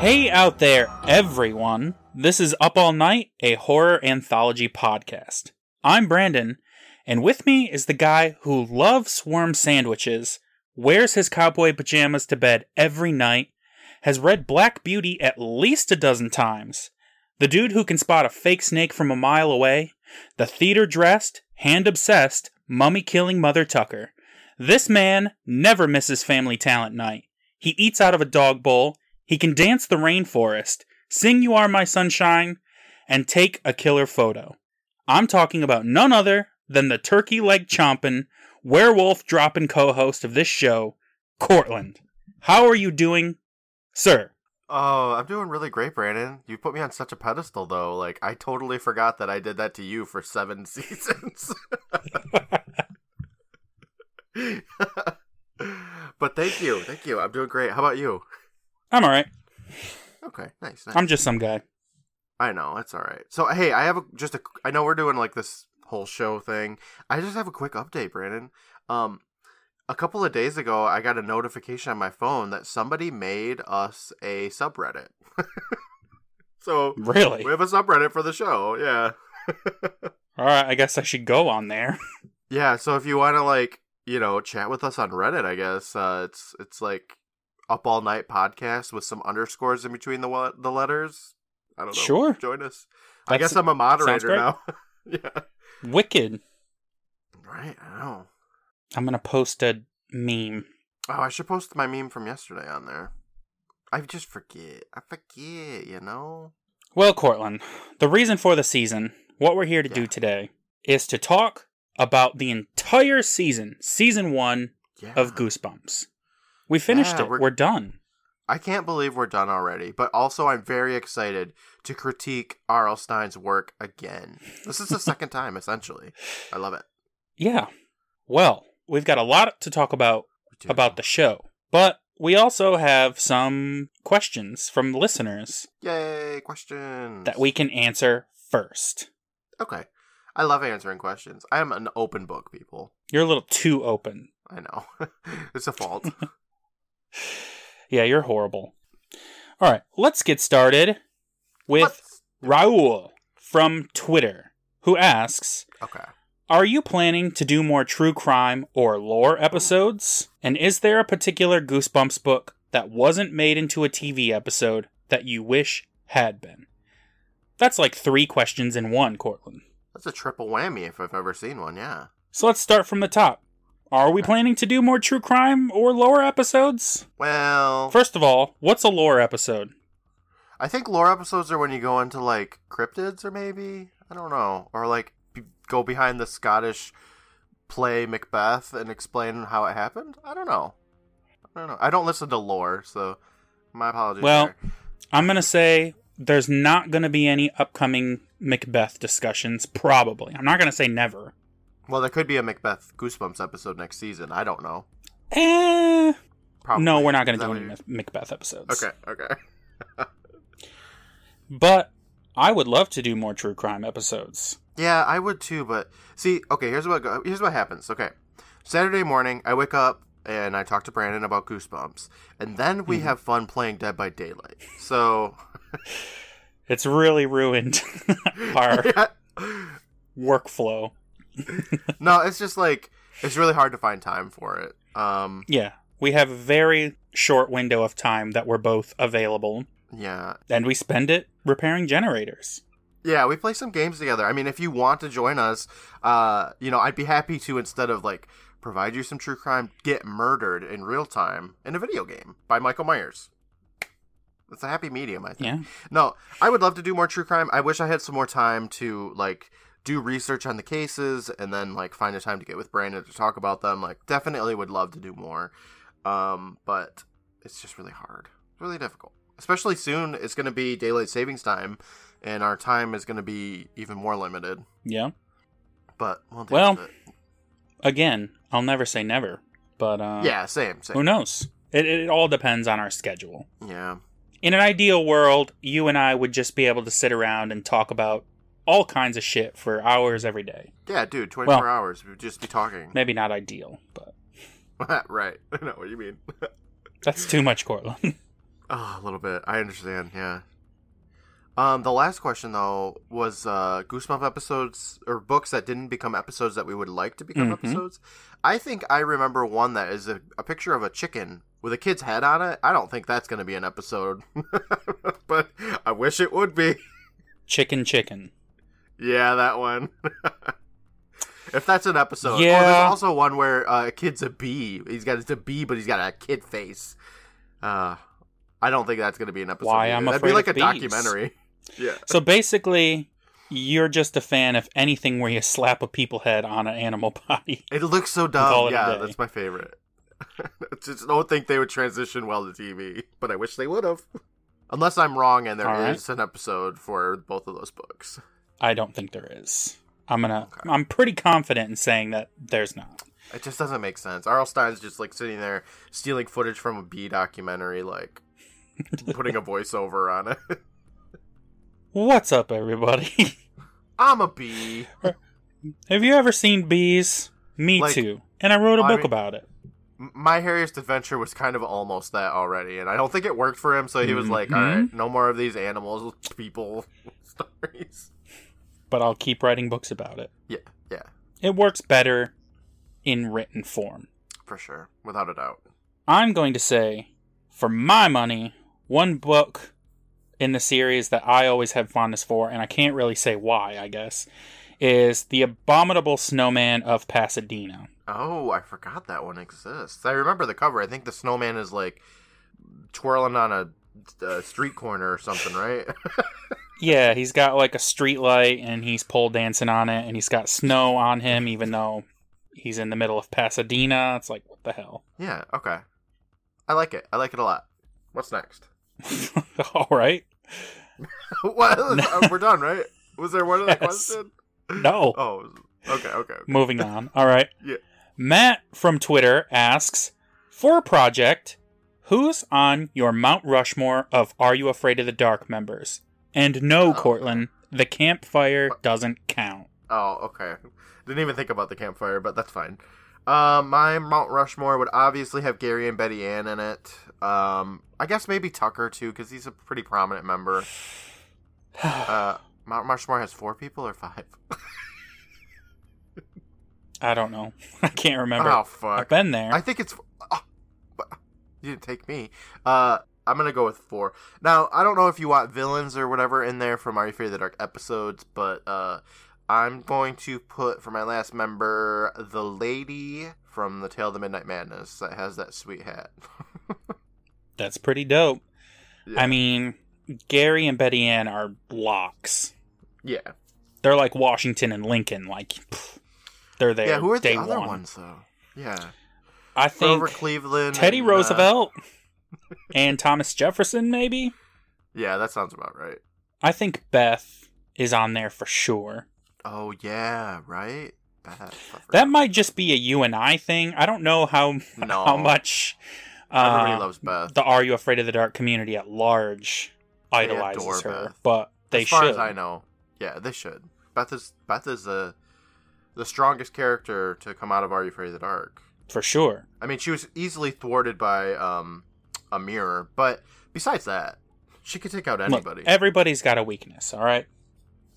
Hey out there, everyone. This is Up All Night, a horror anthology podcast. I'm Brandon, and with me is the guy who loves worm sandwiches, wears his cowboy pajamas to bed every night, has read Black Beauty at least a dozen times, the dude who can spot a fake snake from a mile away, the theater dressed, hand obsessed, mummy killing Mother Tucker. This man never misses family talent night. He eats out of a dog bowl, he can dance the rainforest, sing You Are My Sunshine, and take a killer photo. I'm talking about none other than the turkey leg chomping, werewolf dropping co host of this show, Courtland. How are you doing, sir? Oh, I'm doing really great, Brandon. You put me on such a pedestal, though. Like, I totally forgot that I did that to you for seven seasons. but thank you. Thank you. I'm doing great. How about you? I'm alright. Okay, nice. nice. I'm just some guy. I know that's all right. So hey, I have a just a. I know we're doing like this whole show thing. I just have a quick update, Brandon. Um, a couple of days ago, I got a notification on my phone that somebody made us a subreddit. so Really? we have a subreddit for the show. Yeah, Alright, I guess I should go on there. yeah. So if you want to like you know chat with us on Reddit, I guess uh, it's it's like up all night podcast with some underscores in between the the letters. I don't know. Sure. Join us. I guess I'm a moderator now. yeah. Wicked. Right, I know. I'm gonna post a meme. Oh, I should post my meme from yesterday on there. I just forget. I forget, you know? Well, Courtland, the reason for the season, what we're here to do today, is to talk about the entire season, season one Yeah. of Goosebumps. We finished Yeah, it. we're- We're done. I can't believe we're done already, but also I'm very excited to critique R.L. Stine's work again. This is the second time, essentially. I love it. Yeah. Well, we've got a lot to talk about about the show, but we also have some questions from listeners Yay, questions. that we can answer first. Okay. I love answering questions. I am an open book, people. You're a little too open. I know. it's a fault. Yeah, you're horrible. All right, let's get started with Let's- Raul from Twitter, who asks Okay. Are you planning to do more true crime or lore episodes? And is there a particular Goosebumps book that wasn't made into a TV episode that you wish had been? That's like three questions in one, Courtland. That's a triple whammy if I've ever seen one, yeah. So let's start from the top. Are we planning to do more true crime or lore episodes? Well, First of all, what's a lore episode? I think lore episodes are when you go into like cryptids or maybe I don't know or like go behind the Scottish play Macbeth and explain how it happened. I don't know. I don't know. I don't listen to lore, so my apologies. Well, there. I'm going to say there's not going to be any upcoming Macbeth discussions, probably. I'm not going to say never. Well, there could be a Macbeth Goosebumps episode next season. I don't know. Eh. Probably. No, we're not going to do any you- Macbeth episodes. Okay. Okay. But I would love to do more true crime episodes. Yeah, I would too, but see, okay, here's what here's what happens. Okay, Saturday morning, I wake up and I talk to Brandon about Goosebumps, and then we Mhm. have fun playing Dead by Daylight. So, It's really ruined our workflow. no, it's just like it's really hard to find time for it. Um, Yeah. We have a very short window of time that we're both available, yeah, and we spend it repairing generators. yeah, we play some games together. I mean, if you want to join us, uh, you know, I'd be happy to instead of like provide you some true crime, get murdered in real time in a video game by Michael Myers. It's a happy medium, I think. Yeah. No, I would love to do more true crime. I wish I had some more time to like do research on the cases and then like find a time to get with Brandon to talk about them. Like definitely would love to do more. Um, but it's just really hard. Really difficult. Especially soon it's going to be daylight savings time and our time is going to be even more limited. Yeah. But we'll Well. Again, I'll never say never, but uh, yeah, same, same. who knows? It, it all depends on our schedule. Yeah. In an ideal world, you and I would just be able to sit around and talk about all kinds of shit for hours every day. Yeah, dude, 24 Well- hours we'd just be talking. Maybe not ideal, but right. I know what you mean. that's too much, Courtland. Oh, a little bit. I understand. Yeah. Um, the last question though was uh, Goosebump episodes or books that didn't become episodes that we would like to become Mhm. episodes. I think I remember one that is a, a picture of a chicken with a kid's head on it. I don't think that's going to be an episode, but I wish it would be. Chicken Chicken. Yeah, that one. if that's an episode. Oh, Yeah. there's also one where uh, a kid's a bee. He's got it's a bee, but he's got a kid face. Uh, I don't think that's going to be an episode. Why either. I'm That'd be Afraid like of a Bees. documentary. Yeah. So basically, you're just a fan of anything where you slap a people head on an animal body. It looks so dumb. Yeah, that's my favorite. Just don't think they would transition well to TV, but I wish they would have. Unless I'm wrong and there is All right. an episode for both of those books. I don't think there is. I'm gonna. Okay. I'm pretty confident in saying that there's not. It just doesn't make sense. R.L. Stine's just like sitting there stealing footage from a bee documentary, like putting a voiceover on it. What's up, everybody? I'm a bee. Have you ever seen bees? Me Like- too. And I wrote a I book mean- about it. My Hairiest Adventure was kind of almost that already, and I don't think it worked for him. So he was mm-hmm. like, "All right, mm-hmm. no more of these animals, people stories." But I'll keep writing books about it. Yeah, yeah, It works better in written form. for sure, without a doubt. I'm going to say, for my money, one book in the series that I always have fondness for, and I can't really say why, I guess, is The Abominable Snowman of Pasadena. Oh, I forgot that one exists. I remember the cover. I think the snowman is like twirling on a, a street corner or something, right? Yeah, he's got like a street light and he's pole dancing on it, and he's got snow on him, even though he's in the middle of Pasadena. It's like, what the hell? yeah. Okay. I like it. I like it a lot. What's next? All right. what? Uh, We're done, right? Was there one other Yes. question? No. Oh, okay, okay. okay. Moving on. All right. Yeah. Matt from Twitter asks For a project, who's on your Mount Rushmore of Are You Afraid of the Dark members? And no, Oh. Courtland, the campfire doesn't count. Oh, okay. Didn't even think about the campfire, but that's fine. Um, my Mount Rushmore would obviously have Gary and Betty Ann in it. Um, I guess maybe Tucker too, because he's a pretty prominent member. Uh, Mount Rushmore has four people or five. I don't know. I can't remember. Oh fuck! I've been there. I think it's. Oh, you didn't take me. Uh, I'm gonna go with four. Now I don't know if you want villains or whatever in there from Are You of the Dark episodes, but uh, I'm going to put for my last member the lady from the Tale of the Midnight Madness that has that sweet hat. That's pretty dope. Yeah. I mean, Gary and Betty Ann are locks. yeah, They're like Washington and Lincoln. Like, pff, they're there yeah. Who are the other one. ones though? Yeah, I think Grover Cleveland, Teddy and, uh, Roosevelt and Thomas Jefferson, maybe. yeah, that sounds about right. I think Beth is on there for sure. Oh yeah, right. Beth, That might just be a you and I thing. I don't know how No. how much Everybody uh, loves Beth. the Are You Afraid of the Dark community at large idolizes her, Beth. but they as far should. as I know, yeah, they should. Beth is Beth is the the strongest character to come out of Are You Afraid of the Dark. for sure. I mean, she was easily thwarted by um a mirror, but besides that, she could take out Look, anybody. everybody's got a weakness. All right.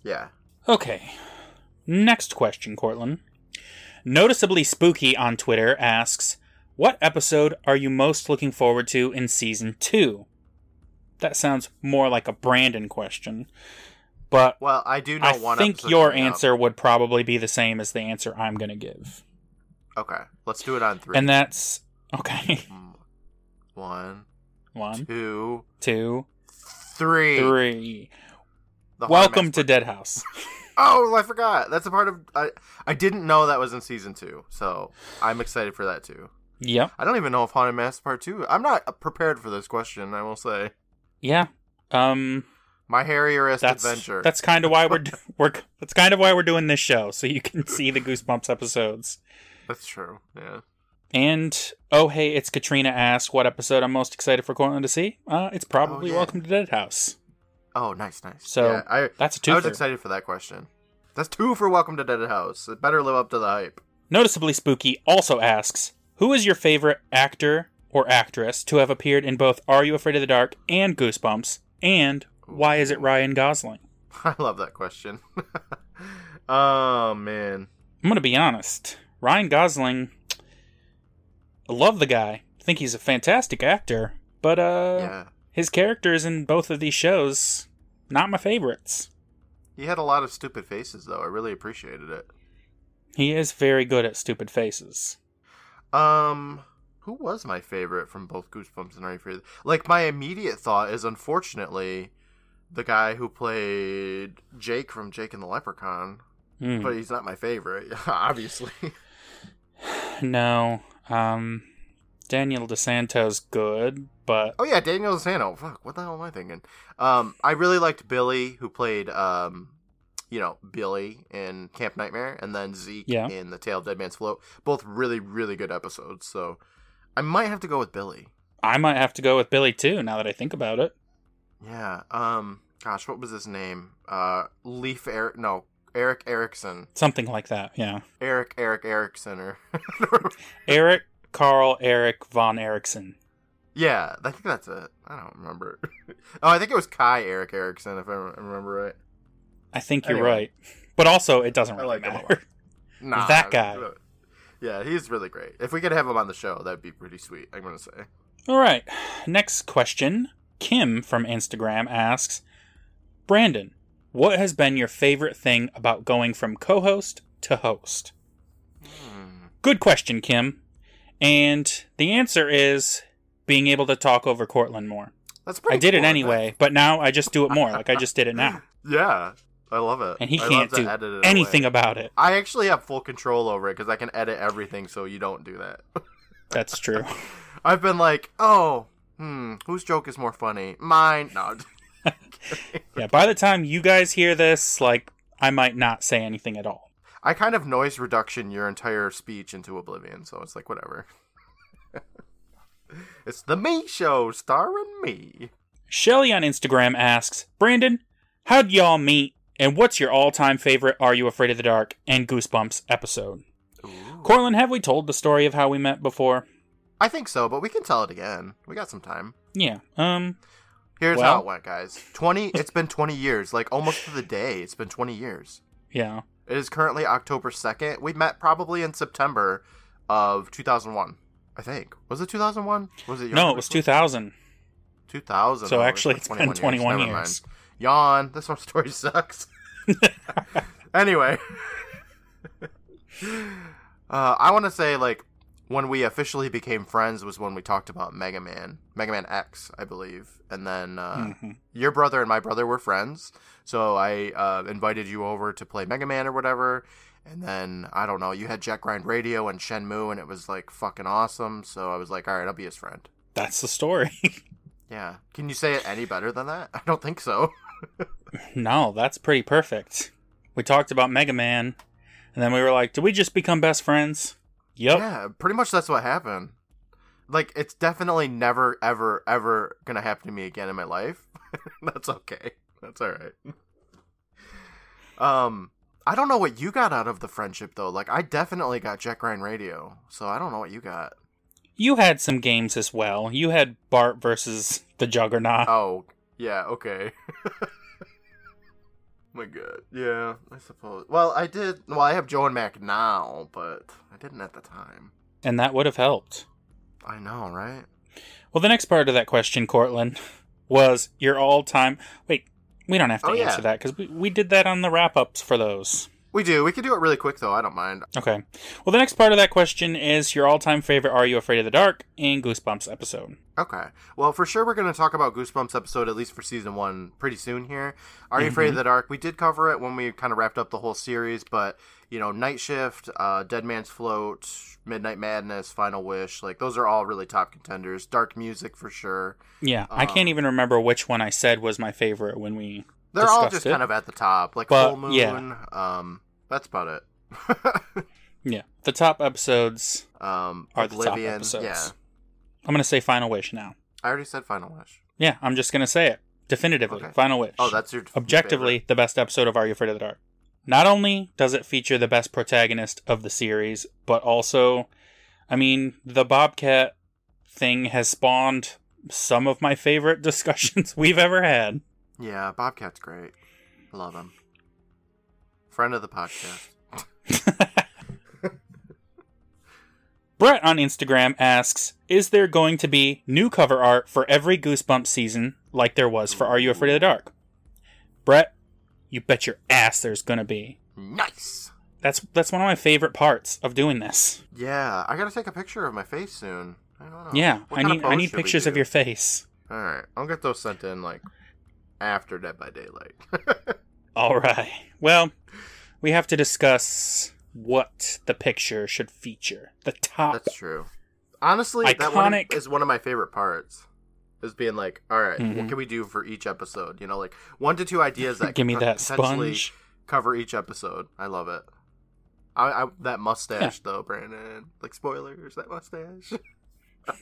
yeah. Okay. Next question, Courtland. Noticeably Spooky on Twitter asks, What episode are you most looking forward to in season two? That sounds more like a Brandon question. But Well, I do know I one. think your coming up. answer would probably be the same as the answer I'm going to give. Okay, let's do it on three. And that's. Okay. Hmm. One, One, two, two, three. three. Welcome to Dead House. Oh, I forgot. That's a part of. I I didn't know that was in season two, so I'm excited for that too. Yeah. I don't even know if Haunted Master Part Two. I'm not prepared for this question. I will say. Yeah. Um. My hairiest That's adventure. that's kind of why we're d- we're that's kind of why we're doing this show so you can see the Goosebumps episodes. That's true. Yeah. And oh hey, it's Katrina asked what episode I'm most excited for Courtland to see. Uh, it's probably Oh, yeah. Welcome to Dead House. Oh, nice, nice. So, yeah, I That's a I was excited for that question. That's two for Welcome to Dead House. It better live up to the hype. Noticeably Spooky also asks, "Who is your favorite actor or actress to have appeared in both Are You Afraid of the Dark and Goosebumps? And why is it Ryan Gosling? I love that question. oh man. I'm going to be honest. Ryan Gosling, love the guy. I think he's a fantastic actor, but uh Yeah. his characters in both of these shows not my favorites. He had a lot of stupid faces though. I really appreciated it. He is very good at stupid faces. Um, who was my favorite from both Goosebumps and Are You Afraid? Like my immediate thought is, unfortunately, the guy who played Jake from Jake and the Leprechaun, Hmm. but he's not my favorite, obviously. No. Um Daniel DeSanto's good, but oh yeah, Daniel Sano. Fuck, what the hell am I thinking? Um, I really liked Billy, who played um, you know, Billy in Camp Nightmare, and then Zeke Yeah. in The Tale of Dead Man's Float. Both really, really good episodes. So, I might have to go with Billy. I might have to go with Billy too now that I think about it. Yeah. Um. Gosh, what was his name? Uh, Leaf Eric. No, Eric Erickson. Something like that, yeah. Eric Eric Erickson. Or Eric Carl Eric von Erickson. yeah, I think that's it. I don't remember. oh, I think it was Kai Eric Erickson, if I remember right. I think you're Anyway. right. But also it doesn't I really like him a matter. Nah, That guy. Yeah, he's really great. If we could have him on the show, that'd be pretty sweet. I'm gonna say. All right. Next question. Kim from Instagram asks Brandon, what has been your favorite thing about going from co host to host? Hmm. Good question, Kim. And the answer is being able to talk over Courtland more. That's pretty. I did it cool, anyway, but now I just do it more. Like I just did it now. Yeah, I love it. And he I can't do edit it anything away. about it. I actually have full control over it because I can edit everything, so you don't do that. That's true. I've been like, oh, hmm, whose joke is more funny? Mine. No. Yeah, by the time you guys hear this, like, I might not say anything at all. I kind of noise reduction your entire speech into oblivion, so it's like whatever. it's the me show starring me. Shelly on Instagram asks, Brandon, how'd y'all meet, and what's your all time favorite Are You Afraid of the Dark and Goosebumps episode? Corlin, have we told the story of how we met before? I think so, but we can tell it again. We got some time. Yeah. Um, Here's Well- how it went, guys. Twenty. It's been twenty years, like almost to the day. It's been twenty years. yeah. It is currently October second. We met probably in September of two thousand one. I think was it two thousand one? Was it? No, it was 2000. two thousand. So actually, it's been 21 Never years. Yawn. This one story sucks. anyway, uh, I want to say like when we officially became friends was when we talked about Mega Man, Mega Man X, I believe, and then uh, Mhm. your brother and my brother were friends. So I uh, invited you over to play Mega Man or whatever. And then I don't know, you had Jet Grind Radio and Shenmue, and it was like fucking awesome. So I was like, all right, I'll be his friend. That's the story. Yeah. Can you say it any better than that? I don't think so. no, that's pretty perfect. We talked about Mega Man, and then we were like, did we just become best friends? Yep. Yeah, pretty much that's what happened. Like, it's definitely never, ever, ever gonna happen to me again in my life. that's okay. That's all right. Um, I don't know what you got out of the friendship though. Like, I definitely got Jet Grind Radio, so I don't know what you got. You had some games as well. You had Bart versus the Juggernaut. Oh, yeah, okay. my god. Yeah, I suppose. Well, I did. Well, I have Joe and Mac now, but I didn't at the time. and that would have helped. I know, right? Well, the next part of that question, Courtland, was your all time. Wait, we don't have to Oh, yeah. answer that because we, we did that on the wrap ups for those. We do. We could do it really quick though. I don't mind. Okay. Well, the next part of that question is your all time favorite Are You Afraid of the Dark and Goosebumps episode. Okay. Well, for sure, we're going to talk about Goosebumps episode at least for season one pretty soon here. Are You Afraid of the Dark? We did cover it when we kind of wrapped up the whole series, but you know, Night Shift, uh, Dead Man's Float, Midnight Madness, Final Wish, like those are all really top contenders. Dark Music for sure. Yeah, I can't even remember which one I said was my favorite when we. They're all just it. kind of at the top, like But, Full Moon. yeah. Um, that's about it. Yeah, the top episodes um, are the top episodes. Yeah, I'm going to say Final Wish now. I already said Final Wish. Yeah, I'm just going to say it definitively. Okay. Final Wish. Oh, that's your objectively the best episode of Are You Afraid of the Dark. Not only does it feature the best protagonist of the series, but also, I mean, the Bobcat thing has spawned some of my favorite discussions we've ever had. Yeah, Bobcat's great. Love him. Friend of the podcast. Brett on Instagram asks Is there going to be new cover art for every Goosebumps season like there was for Are You Afraid of the Dark? Brett, you bet your ass there's going to be. Nice. That's that's one of my favorite parts of doing this. Yeah, I gotta take a picture of my face soon. I don't know. Yeah, What I need I need pictures of your face. All right, I'll get those sent in like after Dead by Daylight. All right. Well, we have to discuss what the picture should feature. The top. That's true. Honestly, that one Iconic- is one of my favorite parts. Is being like, all right, Mhm. what can we do for each episode? You know, like one to two ideas that Give me that sponge. cover each episode. I love it. I, I that mustache though, Brandon. Like spoilers, that mustache.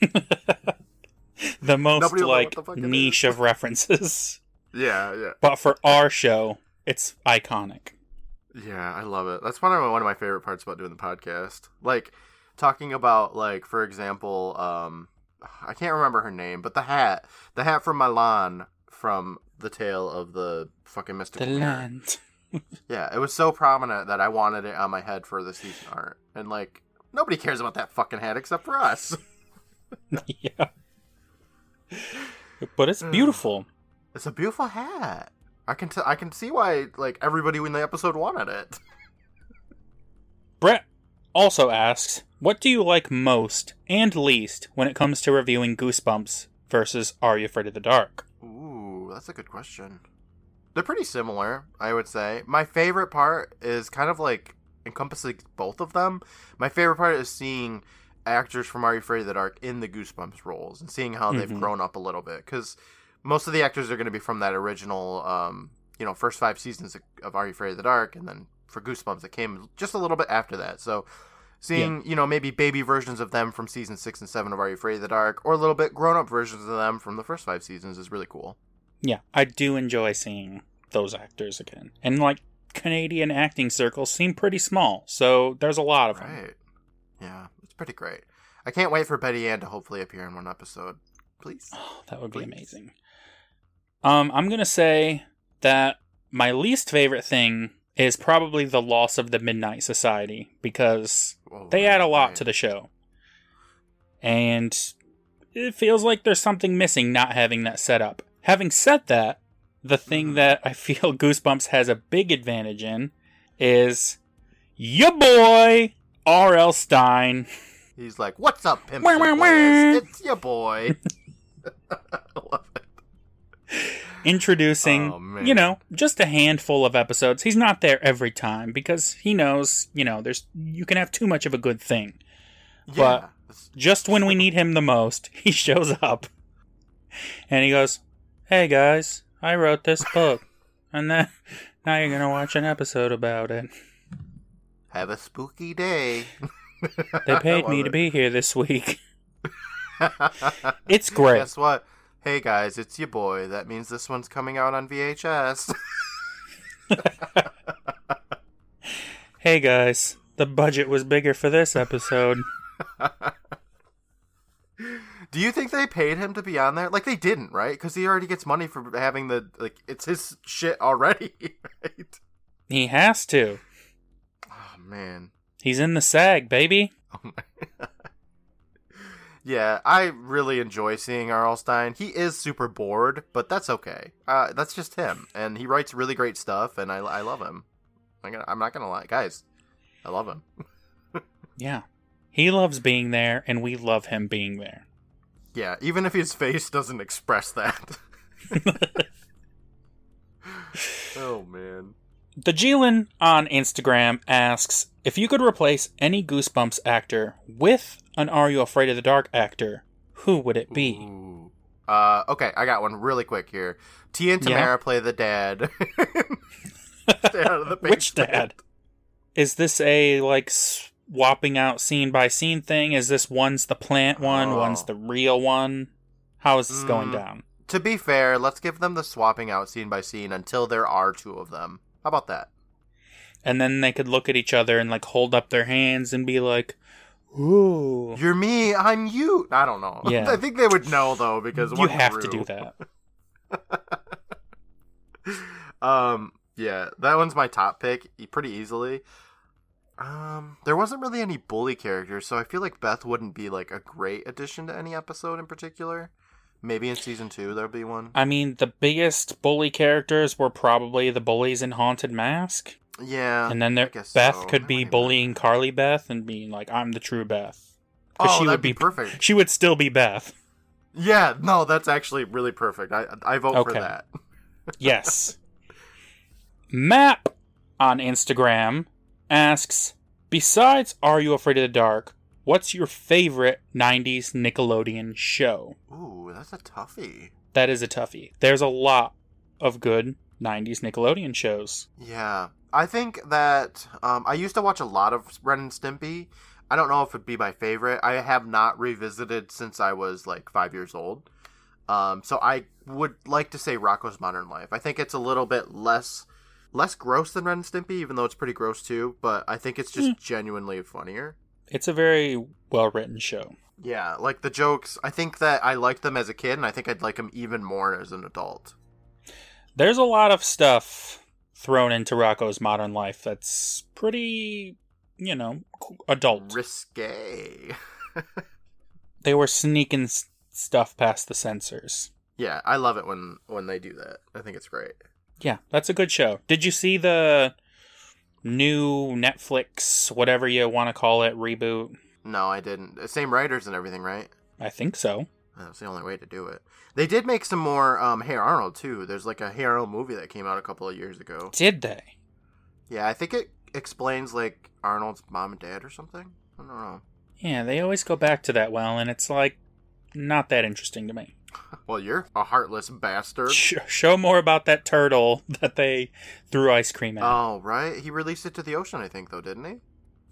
the most Nobody like the niche of references. yeah, yeah, But for our show, it's iconic. yeah. I love it. That's one of my, one of my favorite parts about doing the podcast. Like talking about like, for example, um, I can't remember her name, but the hat, the hat from Milan from the tale of the fucking The mystical Mirror. land. Yeah, it was so prominent that I wanted it on my head for the season art, and like nobody cares about that fucking hat except for us. yeah. But it's beautiful. It's a beautiful hat. I can t- I can see why like everybody in the episode wanted it. Brett also asks, "What do you like most and least when it comes to reviewing Goosebumps versus Are You Afraid of the Dark?" Ooh, that's a good question. They're pretty similar, I would say. My favorite part is kind of like encompassing both of them. My favorite part is seeing actors from Are You Afraid of the Dark in the Goosebumps roles and seeing how they've Mhm. grown up a little bit. Because most of the actors are going to be from that original, um, you know, first five seasons of- of Are You Afraid of the Dark, and then for Goosebumps, it came just a little bit after that. So seeing, you know, maybe baby versions of them from season six and seven of Are You Afraid of the Dark, or a little bit grown up versions of them from the first five seasons is really cool. Yeah, I do enjoy seeing those actors again. And like Canadian acting circles seem pretty small, so there's a lot of them. Yeah, it's pretty great. I can't wait for Betty Ann to hopefully appear in one episode. Please. Oh, that would be amazing. Um, I'm gonna say that my least favorite thing is probably the loss of the Midnight Society because Whoa, they add a lot right. to the show, and it feels like there's something missing not having that set up. Having said that, the thing Mhm. that I feel Goosebumps has a big advantage in is your boy R.L. Stine. He's like, "What's up, pimps Wah, and wah, players? wah." It's your boy." I love it. Introducing, Oh, you know, just a handful of episodes. He's not there every time because he knows, you know, there's you can have too much of a good thing. Yeah. But- Just when we need him the most, he shows up. And he goes, "Hey guys, I wrote this book." And then now you're going to watch an episode about it. Have a spooky day. They paid me to be here this week. It's great. Guess what? Hey guys, it's your boy. That means this one's coming out on VHS. Hey guys, the budget was bigger for this episode. Do you think they paid him to be on there? Like they didn't, right? Because he already gets money for having the like. It's his shit already, right? He has to. Oh man. He's in the SAG, baby. Oh, my- yeah, I really enjoy seeing R.L. Stine. He is super bored, but that's okay. Uh, that's just him, and he writes really great stuff, and I, I love him. I'm, gonna, I'm not gonna lie, guys. I love him. Yeah. He loves being there, and we love him being there. Yeah, even if his face doesn't express that. oh man. The Jeelan on Instagram asks if you could replace any Goosebumps actor with an Are You Afraid of the Dark actor, who would it be? Ooh. Uh, okay, I got one really quick here. T and Yeah. Tamara play the dad. Stay out of the Which dad? Is this a like swapping out scene by scene thing? Is this one's the plant one, Oh. one's the real one? How is this going Mm. down? To be fair, let's give them the swapping out scene by scene until there are two of them. How about that? And then they could look at each other and like hold up their hands and be like, Ooh. You're me, I'm you. I don't know. Yeah. I think they would know though because You have to do that. um, yeah, that one's my top pick, pretty easily. Um, there wasn't really any bully characters, so I feel like Beth wouldn't be like a great addition to any episode in particular. Maybe in season two there'll be one. I mean, the biggest bully characters were probably the bullies in Haunted Mask. Yeah, And then there, Beth so. could be bullying Carly Beth and being like, I'm the true Beth. oh, she that'd would be be perfect. She would still be Beth. Yeah, no, that's actually really perfect. I I vote for that. Yes. Map on Instagram asks Besides Are You Afraid of the Dark, what's your favorite 90s Nickelodeon show? Ooh, that's a toughie. That is a toughie. There's a lot of good 90s Nickelodeon shows. Yeah, I think that um, I used to watch a lot of Ren and Stimpy. I don't know if it'd be my favorite. I have not revisited since I was like five years old. Um, so I would like to say Rocko's Modern Life. I think it's a little bit less less gross than Ren and Stimpy, even though it's pretty gross too. But I think it's just genuinely funnier. It's a very well written show. Yeah, like the jokes. I think that I liked them as a kid, and I think I'd like them even more as an adult. There's a lot of stuff thrown into Rocko's Modern Life that's pretty, you know, adult. Risque. They were sneaking s- stuff past the censors. yeah, I love it when when they do that. I think it's great. Yeah, that's a good show. Did you see the new Netflix, whatever you want to call it, reboot? No, I didn't. Same writers and everything, right? I think so. That's the only way to do it. They did make some more um, Hey Arnold too. There's like a Hey Arnold movie that came out a couple of years ago. Did they? Yeah, I think it explains like Arnold's mom and dad or something. I don't know. Yeah, they always go back to that well, and it's like not that interesting to me. Well, you're a heartless bastard. Sh- show more about that turtle that they threw ice cream at. Oh, right. He released it to the ocean, I think, though, didn't he?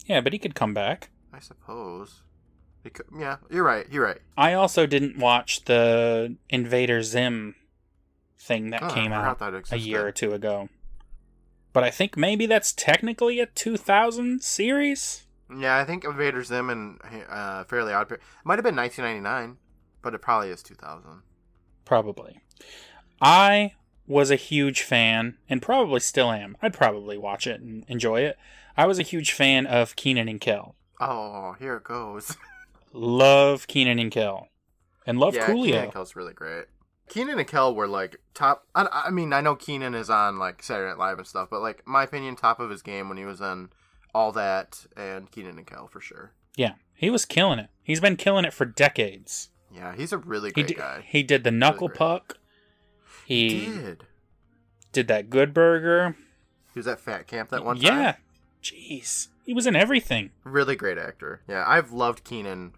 yeah, but he could come back. I suppose. Could, yeah, you're right. You're right. I also didn't watch the Invader Zim thing that Oh, came out that a year or two ago. But I think maybe that's technically a 2000 series. Yeah, I think Invader Zim and uh, Fairly Odd Parents might have been 1999, but it probably is 2000. Probably. I was a huge fan, and probably still am. I'd probably watch it and enjoy it. I was a huge fan of Kenan and Kel. Oh, here it goes. Love Kenan and Kel. And love yeah, Kenan Coolio. and Kel's really great. Kenan and Kel were like top. I, I mean, I know Kenan is on like Saturday Night Live and stuff, but like my opinion, top of his game when he was on all that and Kenan and Kel for sure. Yeah, he was killing it. He's been killing it for decades. Yeah, he's a really He great did, guy. he did the knuckle great. puck. He He did. did that good burger. He was at Fat Camp that one time. Jeez. He was in everything. really great actor. Yeah, I've loved Kenan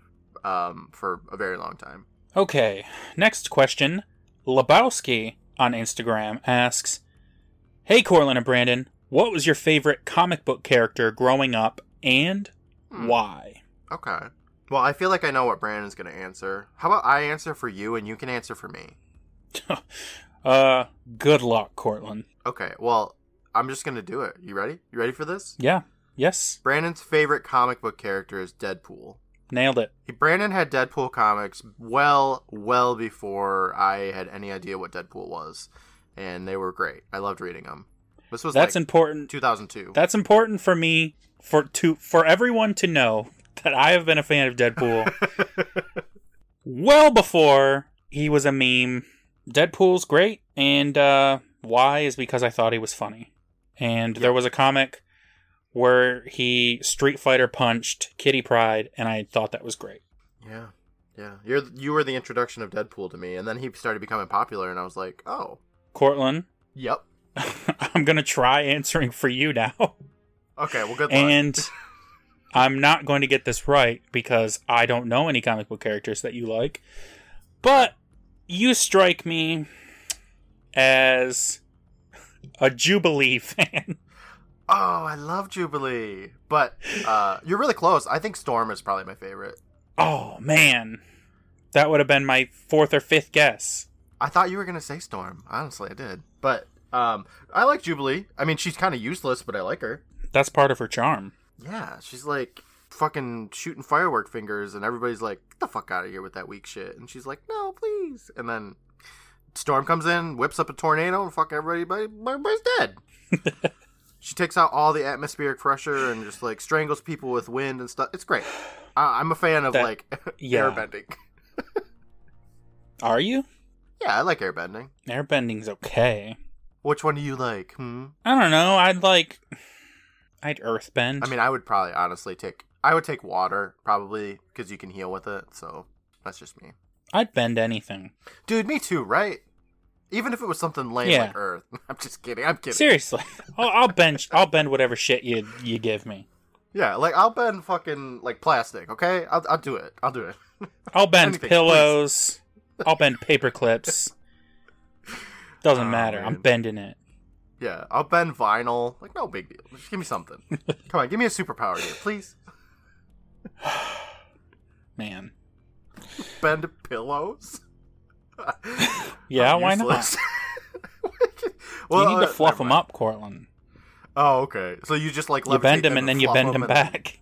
um, for a very long time. Okay, next question. Lebowski on Instagram asks Hey, Corlin and Brandon, what was your favorite comic book character growing up and Hmm. why? Okay. Well, I feel like I know what Brandon's going to answer. How about I answer for you and you can answer for me? Uh, good luck, Courtland. Okay, well, I'm just going to do it. You ready? You ready for this? Yeah. Yes. Brandon's favorite comic book character is Deadpool. Nailed it. He, Brandon had Deadpool comics well, well before I had any idea what Deadpool was, and they were great. I loved reading them. This was That's like important. 2002. That's important for me for to for everyone to know that I have been a fan of Deadpool well before he was a meme. Deadpool's great, and uh, why is because I thought he was funny. And there was a comic where he Street Fighter punched Kitty Pryde, and I thought that was great. yeah, yeah. You're you were the introduction of Deadpool to me, and then he started becoming popular, and I was like, oh, Courtland, yep. I'm gonna try answering for you now, Okay, well, good luck. and I'm not going to get this right because I don't know any comic book characters that you like, but you strike me as a Jubilee fan. oh, I love Jubilee, but uh, you're really close. I think Storm is probably my favorite. Oh man, that would have been my fourth or fifth guess. I thought you were gonna say Storm. Honestly, I did, but um, I like Jubilee. I mean, she's kind of useless, but I like her. That's part of her charm. Yeah, she's like fucking shooting firework fingers, and everybody's like, "Get the fuck out of here with that weak shit." And she's like, "No, please." And then Storm comes in, whips up a tornado, and fuck everybody. Everybody's dead. she takes out all the atmospheric pressure and just like strangles people with wind and stuff. It's great. I- I'm a fan of That- like yeah. airbending. Are you? Yeah, I like airbending. Airbending's okay. Which one do you like? Hmm. I don't know. I'd like. I'd earthbend. I mean, I would probably honestly take. I would take water probably because you can heal with it. So that's just me, I'd bend anything. dude. Me too, right? Even if it was something lame Yeah. like Earth. I'm just kidding. I'm kidding. Seriously, I'll, I'll bend. I'll bend whatever shit you you give me. Yeah, like I'll bend fucking like plastic. Okay, I'll I'll do it. I'll do it. I'll bend Anything, pillows. I'll bend paper clips. Doesn't Oh, matter. I'm bending it. Yeah, I'll bend vinyl. Like no big deal. Just give me something. Come on, give me a superpower here, please. Man. Bend pillows. Yeah, why not? well, you need to uh, fluff them up, Courtland. Oh, okay. So you just like You bend them and then you bend them them and then- back.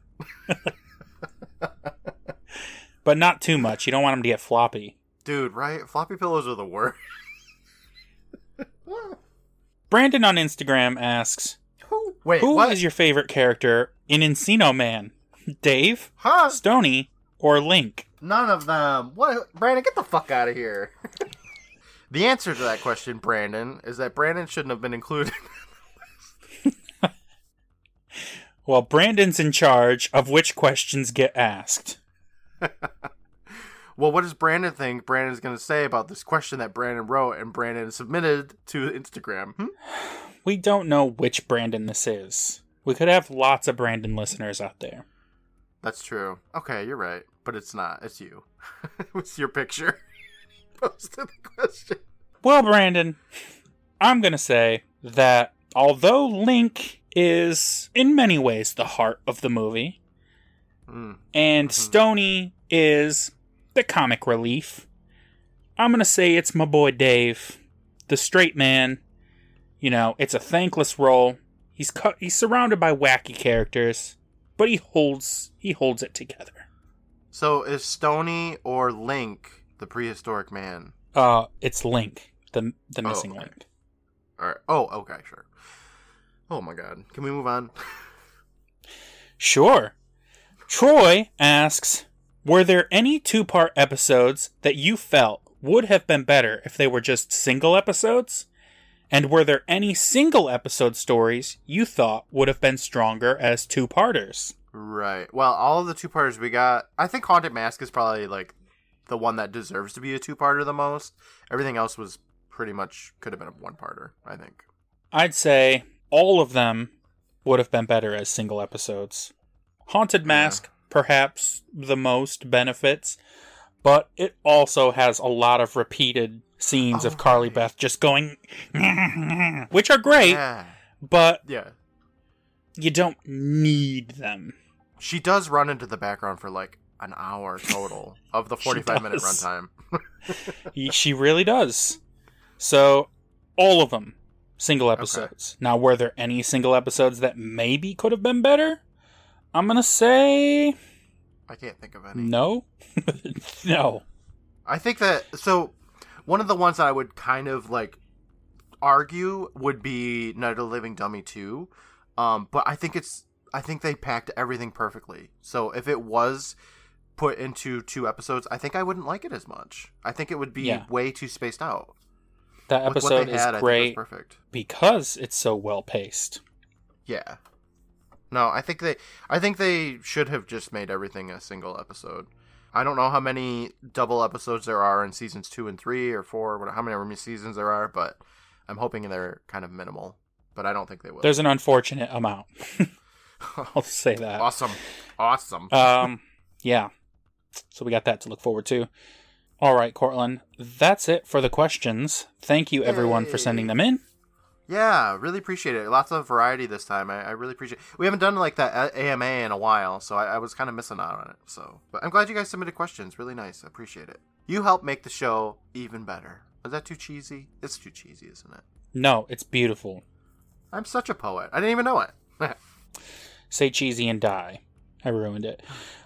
but not too much. You don't want them to get floppy. Dude, right? Floppy pillows are the worst. Brandon on Instagram asks, Wait, "Who is your favorite character in Encino Man? Dave, huh? Stoney, or Link?" None of them. What? Brandon, get the fuck out of here. the answer to that question, Brandon, is that Brandon shouldn't have been included. Well, Brandon's in charge of which questions get asked. well, what does Brandon think Brandon's going to say about this question that Brandon wrote and Brandon submitted to Instagram? Hmm? We don't know which Brandon this is. We could have lots of Brandon listeners out there. That's true. Okay, you're right. But it's not. It's you. it's your picture. Posted the question. Well, Brandon, I'm going to say that although Link is in many ways the heart of the movie, Mm. and Mhm. Stoney is the comic relief, I'm going to say it's my boy Dave, the straight man. You know, it's a thankless role. He's cu- he's surrounded by wacky characters, but he holds he holds it together. So is Stoney or Link the prehistoric man? Uh, it's Link, the the Oh, missing okay. link. All right. Oh, okay, sure. Oh my god. Can we move on? Sure. Troy asks, were there any two-part episodes that you felt would have been better if they were just single episodes? And were there any single episode stories you thought would have been stronger as two-parters? Right. Well, all of the two parters we got, I think Haunted Mask is probably like the one that deserves to be a two parter the most. Everything else was pretty much could have been a one parter, I think. I'd say all of them would have been better as single episodes. Haunted Mask, perhaps the most benefits, but it also has a lot of repeated scenes of Oh, Carly right. Beth just going, which are great, Yeah. but Yeah. you don't need them. She does run into the background for like an hour total of the 45 minute runtime. She really does. So, all of them, single episodes. Now, were there any single episodes that maybe could have been better? I'm going to say I can't think of any. no. no. I think that so one of the ones that I would kind of like argue would be Night of the Living Dummy 2. Um, but I think it's I think they packed everything perfectly. So if it was put into two episodes, I think I wouldn't like it as much. I think it would be Yeah. way too spaced out. That episode is had, I think it was great perfect. because it's so well paced. Yeah. No, I think they I think they should have just made everything a single episode. I don't know how many double episodes there are in seasons 2 and 3 or 4, what- how many seasons there are, but I'm hoping they're kind of minimal, but I don't think they will. There's an unfortunate amount. I'll say that. awesome. Awesome. Um, yeah. So we got that to look forward to. All right, Courtland. That's it for the questions. Thank you, everyone, for sending them in. Yeah, really appreciate it. Lots of variety this time. I, I really appreciate It. We haven't done like that AMA in a while, so I, I was kind of missing out on it. So, But I'm glad you guys submitted questions. Really nice. I appreciate it. You help make the show even better. Is that too cheesy? It's too cheesy, isn't it? No, it's beautiful. I'm such a poet. I didn't even know it. Say cheesy and die. I ruined it.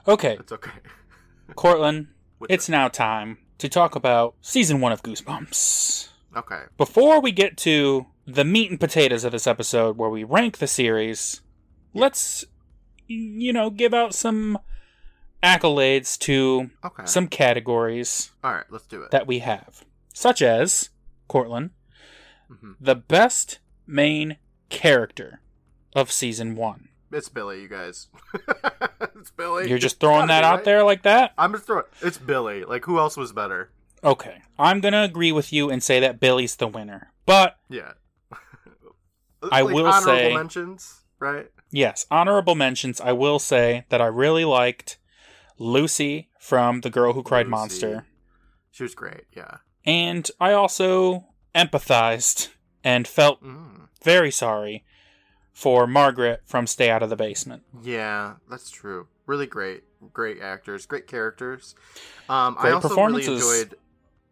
Okay, It's okay. Courtland, Which it's now time to talk about season one of Goosebumps. okay. Before we get to the meat and potatoes of this episode, where we rank the series, let's, you know, give out some accolades to Okay. some categories All right, let's do it. that we have, such as Courtland, Mhm. the best main character of season one. It's Billy, you guys. it's Billy. You're just throwing that out right? there like that? I'm just throwing. It's Billy. Like who else was better? Okay, I'm gonna agree with you and say that Billy's the winner. But Yeah. I Like, will honorable say- mentions, right? yes, honorable mentions. I will say that I really liked Lucy from The Girl Who Cried Lucy. Monster, She was great. Yeah. and I also empathized and felt Mm. very sorry for Margaret from Stay Out of the Basement. Yeah, that's true. Really great, great actors, great characters. Um, I Great also really performances. enjoyed.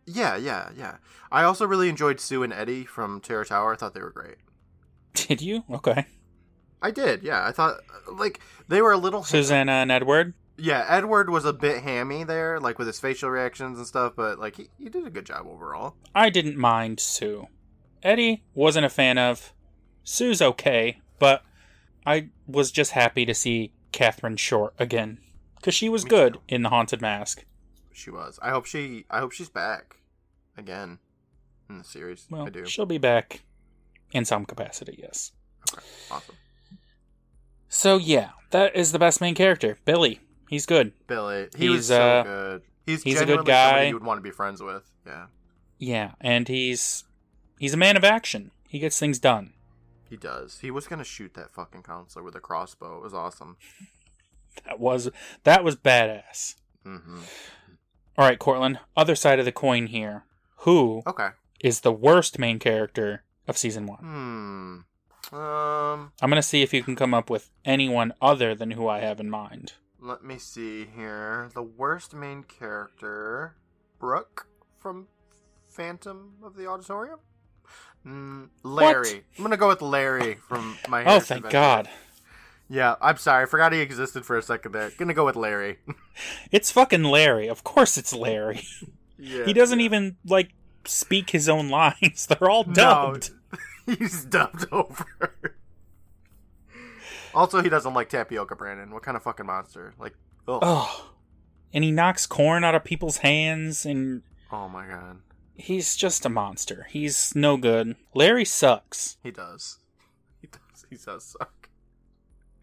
Yeah, yeah, yeah. I also really enjoyed Sue and Eddie from Terror Tower. I thought they were great. Did you? Okay. I did. Yeah, I thought like they were a little. Susanna and Edward. Yeah, Edward was a bit hammy there, like with his facial reactions and stuff, but like he, he did a good job overall. I didn't mind Sue. Eddie wasn't a fan of. Sue's okay, but I was just happy to see Kathryn Short again because she was Me good too. in The Haunted Mask. She was. I hope she. I hope she's back again in the series. Well, I do. she'll be back in some capacity, yes. Okay, awesome. So yeah, that is the best main character, Billy. He's good. Billy, he was He's, so uh, good. He's he's a good guy. you would want to be friends with. Yeah, Yeah, and he's he's a man of action. He gets things done. he does. He was gonna shoot that fucking counselor with a crossbow. It was awesome. That was that was badass. hmm All right, Courtland. Other side of the coin here. Who Okay. is the worst main character of season one? Hmm. Um. I'm gonna see if you can come up with anyone other than who I have in mind. Let me see here. The worst main character, Brooke from Phantom of the Auditorium. Mm, Larry. I'm gonna go with Larry from my. Oh, thank Adventure. God! Yeah, I'm sorry. I forgot he existed for a second there. Gonna go with Larry. It's fucking Larry. Of course, it's Larry. yeah, he doesn't even like speak his own lines. They're all No, dubbed. he's dubbed over. also, he doesn't like tapioca, Brandon. What kind of fucking monster? Like, ugh. Oh, and he knocks corn out of people's hands, and oh my god, he's just a monster. He's no good. Larry sucks. he does. He does. He does suck.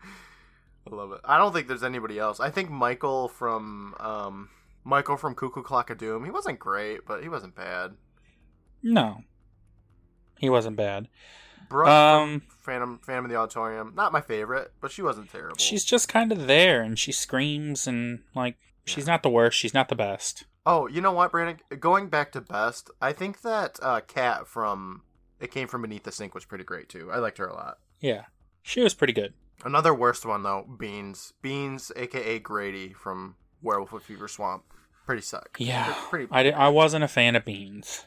I love it. I don't think there's anybody else. I think Michael from um Michael from Cuckoo Clock of Doom. He wasn't great, but he wasn't bad. No, he wasn't bad. Brooke Um, Phantom Phantom of the Auditorium. Not my favorite, but she wasn't terrible. she's just kind of there, and she screams, and like she's not the worst. She's not the best. Oh, you know what, Brandon? Going back to best, I think that uh, Cat from It Came From Beneath the Sink was pretty great too. I liked her a lot. Yeah, she was pretty good. Another worst one though, Beans. Beans, aka Grady from Werewolf of Fever Swamp. Pretty suck. Yeah, Pretty. I, di- I wasn't a fan of Beans.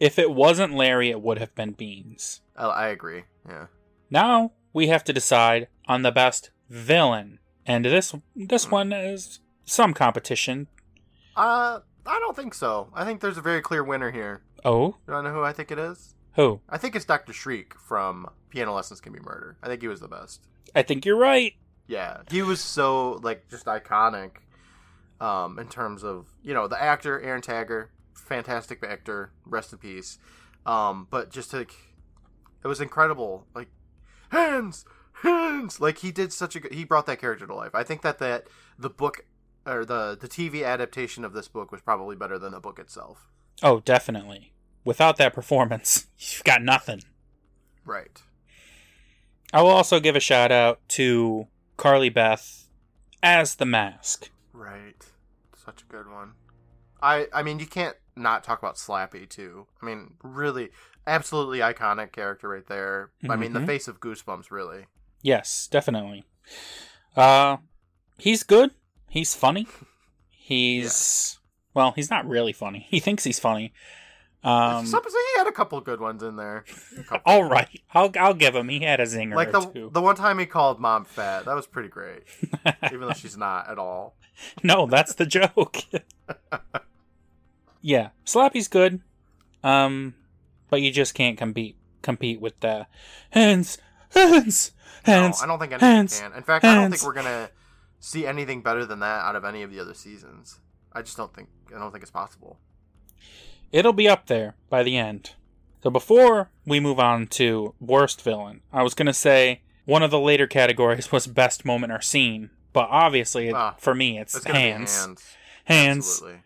If it wasn't Larry, it would have been Beans. I, I agree. Yeah. Now we have to decide on the best villain, and this this one is some competition. Uh, I don't think so. I think there's a very clear winner here. Oh, You to know who I think it is? who? I think it's Doctor Shriek from Piano Lessons Can Be Murder. I think he was the best. I think you're right. Yeah, he was so like just iconic, um, in terms of you know the actor Aron Tager, fantastic actor, rest in peace. Um, but just like it was incredible, like hands, hands, like he did such a good. He brought that character to life. I think that that the book or the the TV adaptation of this book was probably better than the book itself. Oh, definitely. Without that performance, you've got nothing. Right. I will also give a shout out to Carly Beth as the mask. Right. Such a good one. I I mean you can't not talk about Slappy too. I mean, really absolutely iconic character right there. I mean the Mhm. face of Goosebumps really. Yes, definitely. Uh he's good. He's funny. He's well, he's not really funny. He thinks he's funny. Um, he had a couple good ones in there. All right, I'll I'll give him. He had a zinger like the two. the one time he called mom fat, that was pretty great. Even though she's not at all. no, that's the joke. yeah, Slappy's good. Um, but you just can't compete compete with the hands, hands, No, hands. I don't think anything hands, can. In fact, I don't think we're gonna see anything better than that out of any of the other seasons. I just don't think I don't think it's possible. It'll be up there by the end. So before we move on to worst villain, I was gonna say one of the later categories was best moment or scene, but obviously it- Ah, for me it's It's hands. hands. Hands. Absolutely.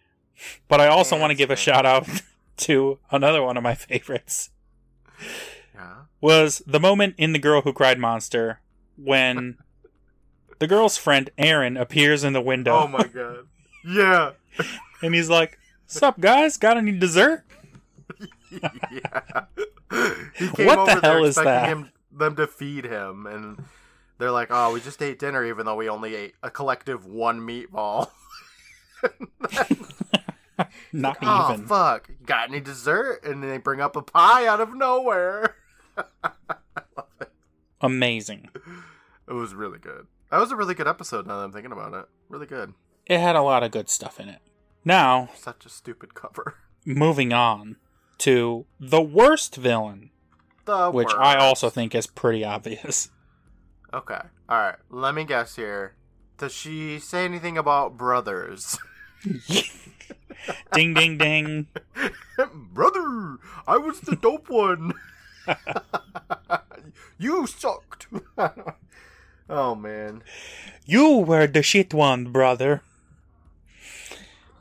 But I also want to give a shout out to another one of my favorites. Yeah. Was the moment in The Girl Who Cried Monster when the girl's friend Aaron appears in the window Oh my god. Yeah. and he's like, Sup guys, got any dessert? yeah. He came What the hell is expecting that? Him, them to feed him, and they're like, "Oh, we just ate dinner, even though we only ate a collective one meatball." Not oh even. fuck! Got any dessert? And then they bring up a pie out of nowhere. Amazing. It was really good. That was a really good episode. Now that I'm thinking about it, really good. It had a lot of good stuff in it. Now, Such a stupid cover. moving on to the worst villain, The which I also think is pretty obvious. Okay. All right. Let me guess here. Does she say anything about brothers? Ding ding ding. Brother, I was the dope one. you sucked. oh man. You were the shit one, brother.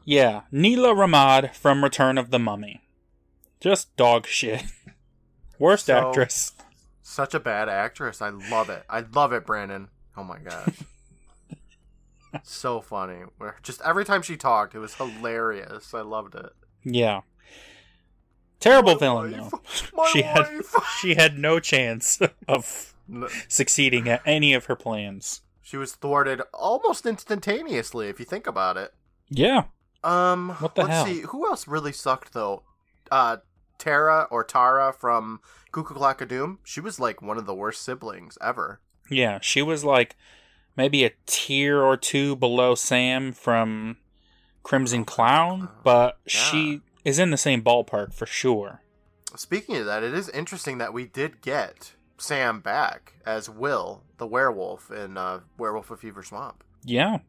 Yeah, Nila Rahmad from Return of the Mummy. Just dog shit. Worst So- actress. Such a bad actress. I love it. I love it, Brandon. Oh my gosh. So funny. Where- Just every time she talked, it was hilarious. I loved it. Yeah. Terrible My villain though. My She had- She had no chance of succeeding at any of her plans. she was thwarted almost instantaneously, if you think about it. Yeah. Um, What the let's hell? see. Who else really sucked though? Uh, Tara or Tara from Cuckoo Clock of Doom. She was like one of the worst siblings ever. Yeah, she was like maybe a tier or two below Sam from Crimson Clown, but she is in the same ballpark for sure. Speaking of that, it is interesting that we did get Sam back as Will, the werewolf in uh, Werewolf of Fever Swamp. Yeah.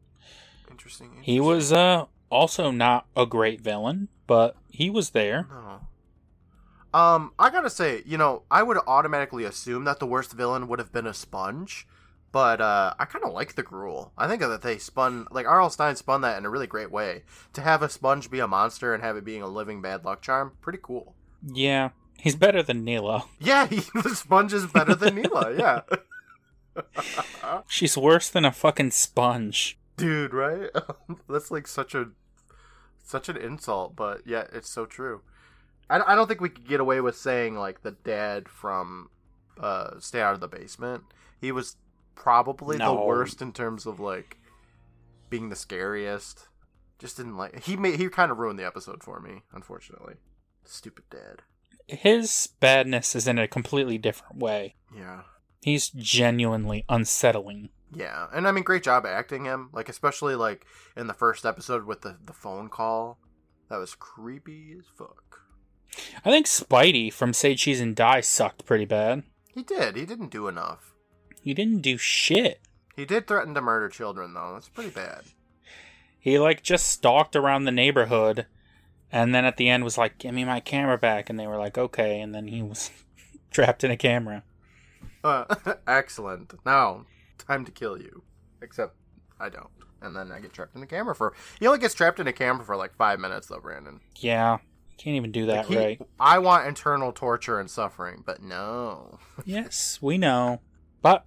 Interesting. He was uh also not a great villain, but he was there. No. Um, I gotta say, you know, I would automatically assume that the worst villain would have been a sponge, but uh, I kind of like the Grool. I think that they spun, like R.L. Stine spun that in a really great way. To have a sponge be a monster and have it being a living bad luck charm, pretty cool. Yeah. He's better than Nila. Yeah, he, the sponge is better than Nila. Yeah, She's worse than a fucking sponge. dude, right? That's like such a such an insult, but yeah, it's so true. I, I don't think we could get away with saying like the dad from uh, Stay Out of the Basement. He was probably the worst in terms of like being the scariest. Just didn't like he made he kind of ruined the episode for me, unfortunately. Stupid dad. His badness is in a completely different way. Yeah. He's genuinely unsettling. Yeah, and I mean, great job acting him. Like, especially like in the first episode with the the phone call, that was creepy as fuck. I think Spidey from Say Cheese and Die sucked pretty bad. He did. He didn't do enough. He didn't do shit. He did threaten to murder children, though. That's pretty bad. He like just stalked around the neighborhood and then at the end was like, Give me my camera back and they were like, Okay, and then he was trapped in a camera. Uh, excellent. Now, time to kill you. Except I don't, and then I get trapped in a camera for. He only gets trapped in a camera for like five minutes, though, Brandon. Yeah. Can't even do that Like, he- right. I want internal torture and suffering, but no. yes, we know. But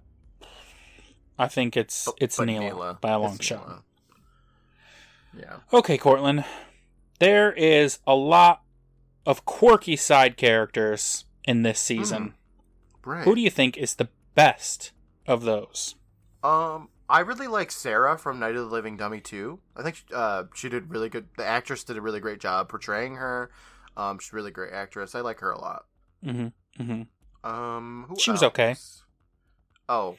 I think it's But- it's but Nila, by a long shot. Nila. Yeah. Okay, Courtland. There is a lot of quirky side characters in this season. Right. Who do you think is the best of those? Um, I really like Sarah from Night of the Living Dummy too. I think uh, she did really good. The actress did a really great job portraying her. Um, she's a really great actress. I like her a lot. Mm-hmm. Mm-hmm. Um, who She was okay. Oh,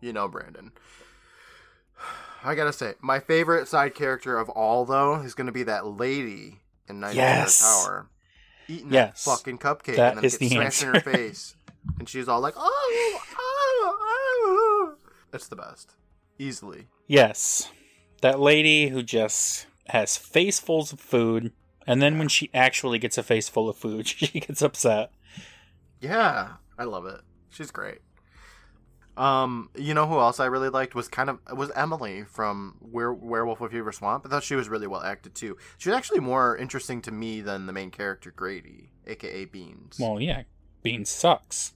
you know Brandon. I gotta say, my favorite side character of all, though, is gonna be that lady in Night Yes. Tower, eating Yes. that fucking cupcake That and then is it the gets smashed in her face, and she's all like, "Oh, oh, oh!" It's the best, easily. Yes. That lady who just has facefuls of food, and then when she actually gets a face full of food, she gets upset. Yeah, I love it. She's great. Um, you know who else I really liked was kind of was Emily from Were- Werewolf of Fever Swamp. I thought she was really well acted too. She was actually more interesting to me than the main character Grady, aka Beans. Well, yeah, Bean sucks.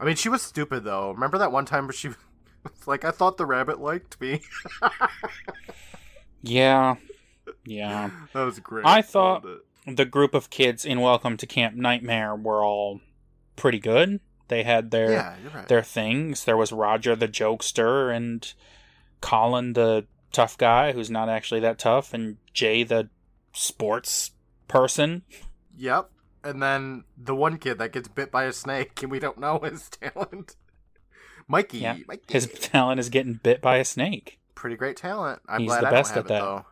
I mean, she was stupid though. Remember that one time where she was like, "I thought the rabbit liked me." Yeah. Yeah. that was great. I thought- Loved The group of kids in Welcome to Camp Nightmare were all pretty good. They had their yeah, right. their things. There was Roger the jokester and Colin the tough guy who's not actually that tough and Jay the sports person. Yep. And then the one kid that gets bit by a snake and we don't know his talent. Mikey. Yeah. Mikey. His talent is getting bit by a snake. pretty great talent. I'm He's glad the I best don't have at it that. though.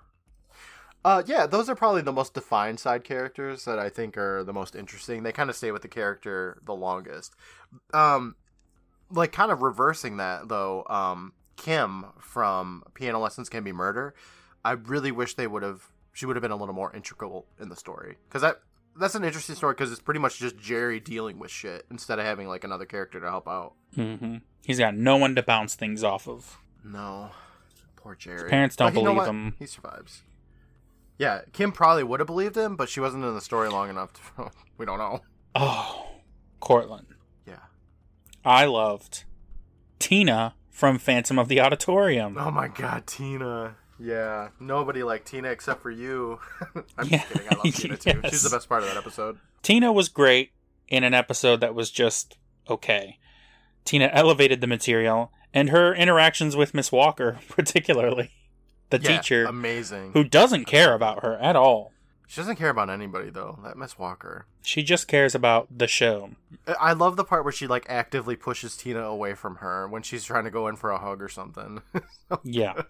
Uh, yeah, those are probably the most defined side characters that I think are the most interesting. They kind of stay with the character the longest. Um, like kind of reversing that though. Um, Kim from Piano Lessons Can Be Murder. I really wish they would have. She would have been a little more integral in the story because that that's an interesting story because it's pretty much just Jerry dealing with shit instead of having like another character to help out. hmm He's got no one to bounce things off of. No, poor Jerry. His parents don't But you know believe him. He survives. Yeah, Kim probably would have believed him, but she wasn't in the story long enough to. we don't know. Oh, Courtland. Yeah. I loved Tina from Phantom of the Auditorium. Oh my God, Tina. Yeah, nobody liked Tina except for you. I'm Yeah. just kidding. I love Tina too. Yes. She's the best part of that episode. Tina was great in an episode that was just okay. Tina elevated the material, and her interactions with Miss Walker, particularly the Yeah, teacher, amazing. who doesn't care about her at all. She doesn't care about anybody though. That Miss Walker. She just cares about the show. I- love the part where she like actively pushes Tina away from her when she's trying to go in for a hug or something. Yeah.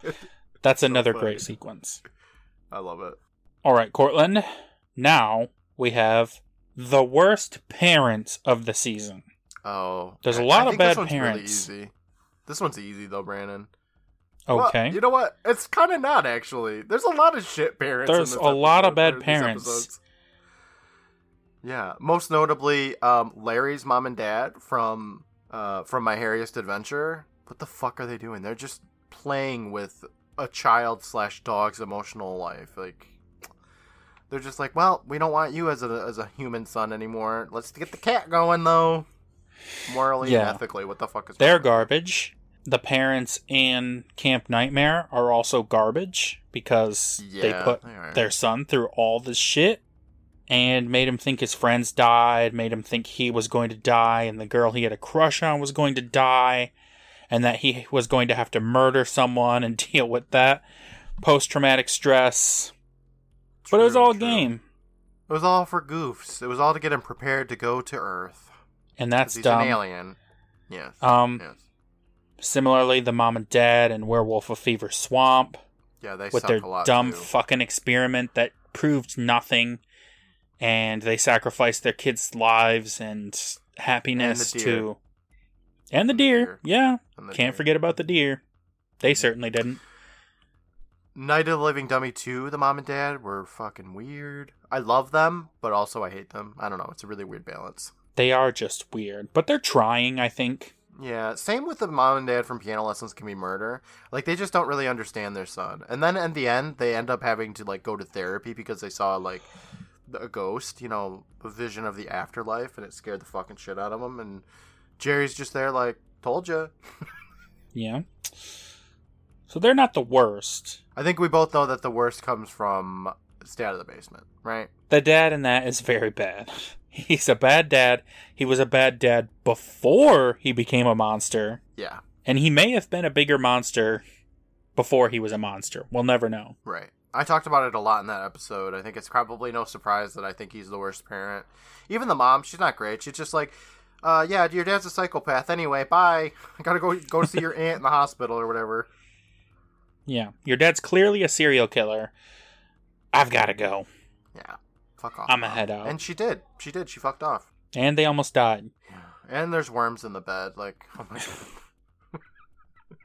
That's another funny. great sequence. I love it. All right, Courtland. Now we have the worst parents of the season. Oh, There's a lot of bad this one's parents. Really easy. This one's easy though, Brandon. Well, Okay. you know what? It's kind of not actually. There's a lot of shit parents. in There's a lot of bad parents. Yeah, most notably, um, Larry's mom and dad from uh, from My Hairiest Adventure. What the fuck are they doing? They're just playing with a child slash dog's emotional life. Like, they're just like, well, we don't want you as a as a human son anymore. Let's get the cat going though. Morally Yeah. and ethically, what the fuck is They're garbage. The parents in Camp Nightmare are also garbage because they put they their son through all this shit and made him think his friends died, made him think he was going to die, and the girl he had a crush on was going to die, and that he was going to have to murder someone and deal with that post traumatic stress. but it was all a true. game, It was all for goofs. It was all to get him prepared to go to Earth. And that's he's dumb. an alien. Yes. Um, yes. Similarly, the mom and dad and Werewolf of Fever Swamp. Yeah, they with their a lot dumb too. fucking experiment that proved nothing and they sacrificed their kids' lives and happiness deer. to and the And the deer, deer. yeah the can't deer. forget about the deer they mm-hmm. certainly didn't Night of the Living Dummy 2, the mom and dad were fucking weird. I love them, but also I hate them. I don't know. It's a really weird balance. they are just weird but they're trying i think Yeah, same with the mom and dad from Piano Lessons Can Be Murder. Like they just don't really understand their son. And then in the end, they end up having to like go to therapy because they saw like a ghost, you know, a vision of the afterlife, and it scared the fucking shit out of them. And Jerry's just there like, told you. yeah so they're not the worst I think we both know that the worst comes from Stay Out of the Basement, right? the dad in that is very bad he's a bad dad he was a bad dad before he became a monster Yeah, and he may have been a bigger monster before he was a monster we'll never know right. I talked about it a lot in that episode. I think it's probably no surprise that I think he's the worst parent. Even the mom, she's not great. She's just like, uh, yeah, your dad's a psychopath. Anyway, bye. I gotta go go see your aunt in the hospital or whatever. Yeah, your dad's clearly a serial killer. I've got to go. Yeah, fuck off. I'm a Mom. head out. And she did. She did. She fucked off. And they almost died. And there's worms in the bed. Like, oh my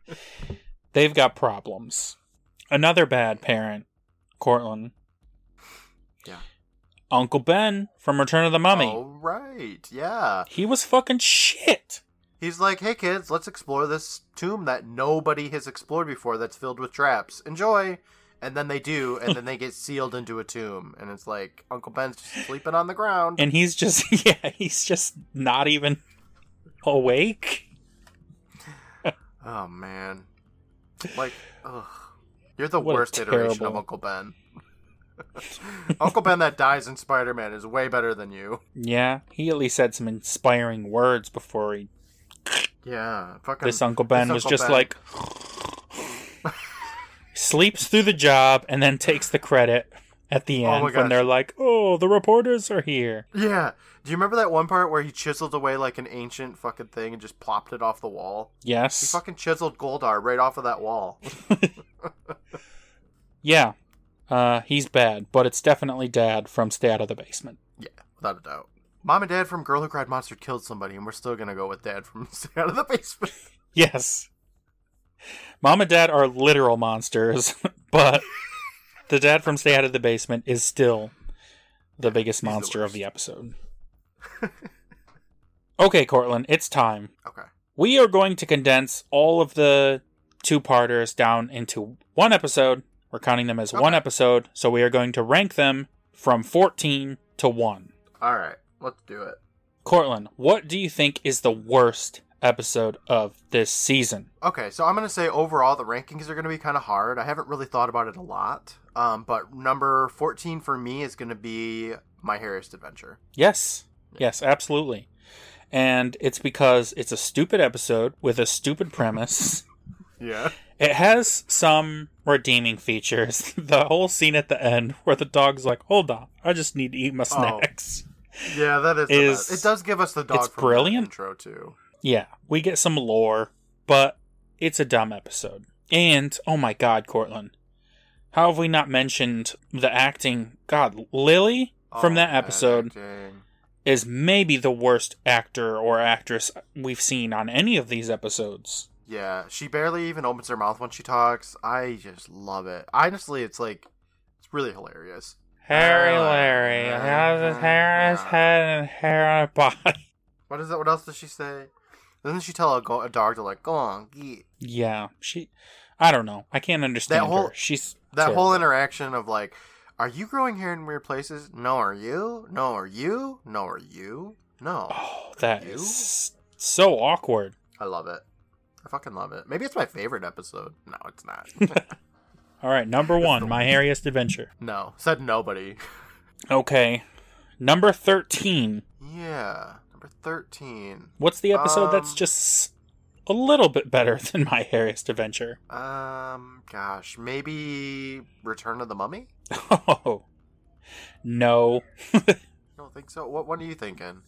god. They've got problems. Another bad parent, Courtland. Yeah. Uncle Ben from Return of the Mummy. Oh right, yeah. He was fucking shit. He's like, hey kids, let's explore this tomb that nobody has explored before that's filled with traps. Enjoy. And then they do, and then they get sealed into a tomb. And it's like, Uncle Ben's just sleeping on the ground. And he's just, yeah, he's just not even awake. oh, man. Like, ugh. You're the What worst iteration of Uncle Ben. Uncle Ben that dies in Spider Man is way better than you. Yeah, he at least said some inspiring words before he. Yeah, fucking. This Uncle Ben this was Uncle just Ben. like. Sleeps through the job and then takes the credit at the Oh end my when they're like, oh, the reporters are here. Yeah. Do you remember that one part where he chiseled away like an ancient fucking thing and just plopped it off the wall? Yes. He fucking chiseled Goldar right off of that wall. Yeah. Uh, he's bad, but it's definitely Dad from Stay Out of the Basement. Yeah, without a doubt. Mom and Dad from Girl Who Cried Monster killed somebody, and we're still gonna go with Dad from Stay Out of the Basement. Yes. Mom and Dad are literal monsters, but the dad from Stay Out of the Basement is still the biggest he's the monster of the episode. okay, Courtland, it's time. Okay. We are going to condense all of the two parters down into one episode. We're counting them as one episode, so we are going to rank them from 14 to 1. All right, let's do it. Courtland, what do you think is the worst episode of this season? Okay, so I'm gonna say overall the rankings are gonna be kind of hard. I haven't really thought about it a lot, um, but number 14 for me is gonna be My Hairiest Adventure. Yes. Yes, absolutely. And it's because it's a stupid episode with a stupid premise. Yeah. it has some redeeming features. the whole scene at the end where the dog's like, "Hold on, I just need to eat my snacks." Yeah, that is. Is-. It does give us the dog it's from the brilliant. intro too. Yeah, we get some lore, but it's a dumb episode. And oh my god, Courtland. How have we not mentioned the acting? God, Lily from Oh, that episode acting. is maybe the worst actor or actress we've seen on any of these episodes. Yeah, she barely even opens her mouth when she talks. I just love it. Honestly, it's like it's really hilarious. Harry Larry has his hair on his head and hair on his body. What is that? What else does she say? Doesn't she tell a, go- a dog to like go on, Yeah, she. I don't know. I can't understand That whole- her. She's that terrible. whole interaction of like, are you growing hair in weird places? No, are you? No, are you? No, are you? No. Oh, that is so awkward. I love it. I fucking love it. Maybe it's my favorite episode. No, it's not. All right, number one, My Hairiest Adventure. no, said nobody. Okay, number thirteen. Yeah, number thirteen. What's the episode that's Um, just a little bit better than My Hairiest Adventure? Um, gosh, maybe Return of the Mummy. Oh, no. I don't think so. What What are you thinking?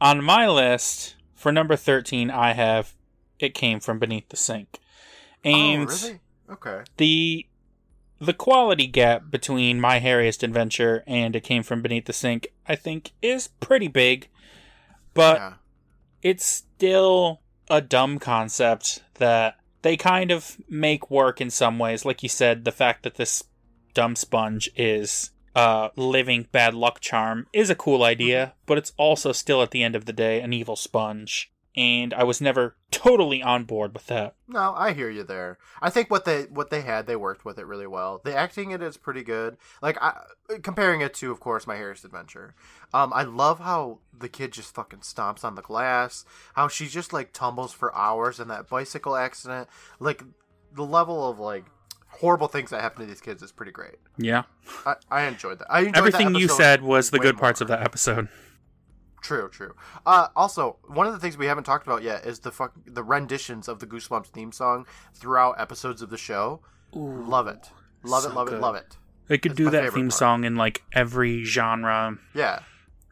On my list for number thirteen, I have "It Came from Beneath the Sink," and oh, really? Okay. the the quality gap between My Hairiest Adventure and It Came from Beneath the Sink, I think, is pretty big, but yeah. it's still a dumb concept that they kind of make work in some ways. Like you said, the fact that this dumb sponge is a living bad luck charm is a cool idea, but it's also still at the end of the day an evil sponge. And I was never totally on board with that. No, I hear you there. I think what they what they had, they worked with it really well. The acting in it is pretty good. Like I, comparing it to, of course, My Hairiest Adventure. Um, I love how the kid just fucking stomps on the glass. How she just like tumbles for hours in that bicycle accident. Like the level of like horrible things that happen to these kids is pretty great. Yeah. I, I enjoyed that. I enjoyed that Everything you said was the good parts more. of that episode. True, true. Uh, also, one of the things we haven't talked about yet is the fuck the renditions of the Goosebumps theme song throughout episodes of the show. Love it. Love So it, love good. it, love it. They could That's do that theme part. song in like every genre Yeah,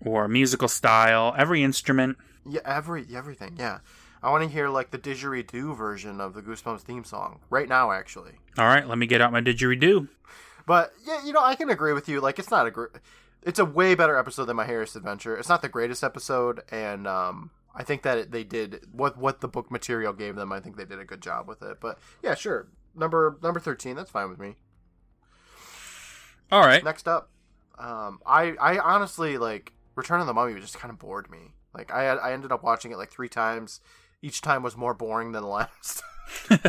or musical style, every instrument. yeah, every everything. Yeah, I want to hear like the didgeridoo version of the Goosebumps theme song right now, actually. All right, let me get out my didgeridoo. But yeah, you know, I can agree with you. Like, it's not a great. It's a way better episode than My Hairiest Adventure. It's not the greatest episode, and um, I think that it, they did what what the book material gave them. I think they did a good job with it. But yeah, sure. Number number thirteen. That's fine with me. All right. Next up, um, I I honestly like Return of the Mummy just kind of bored me. Like I I ended up watching it like three times. Each time was more boring than the last.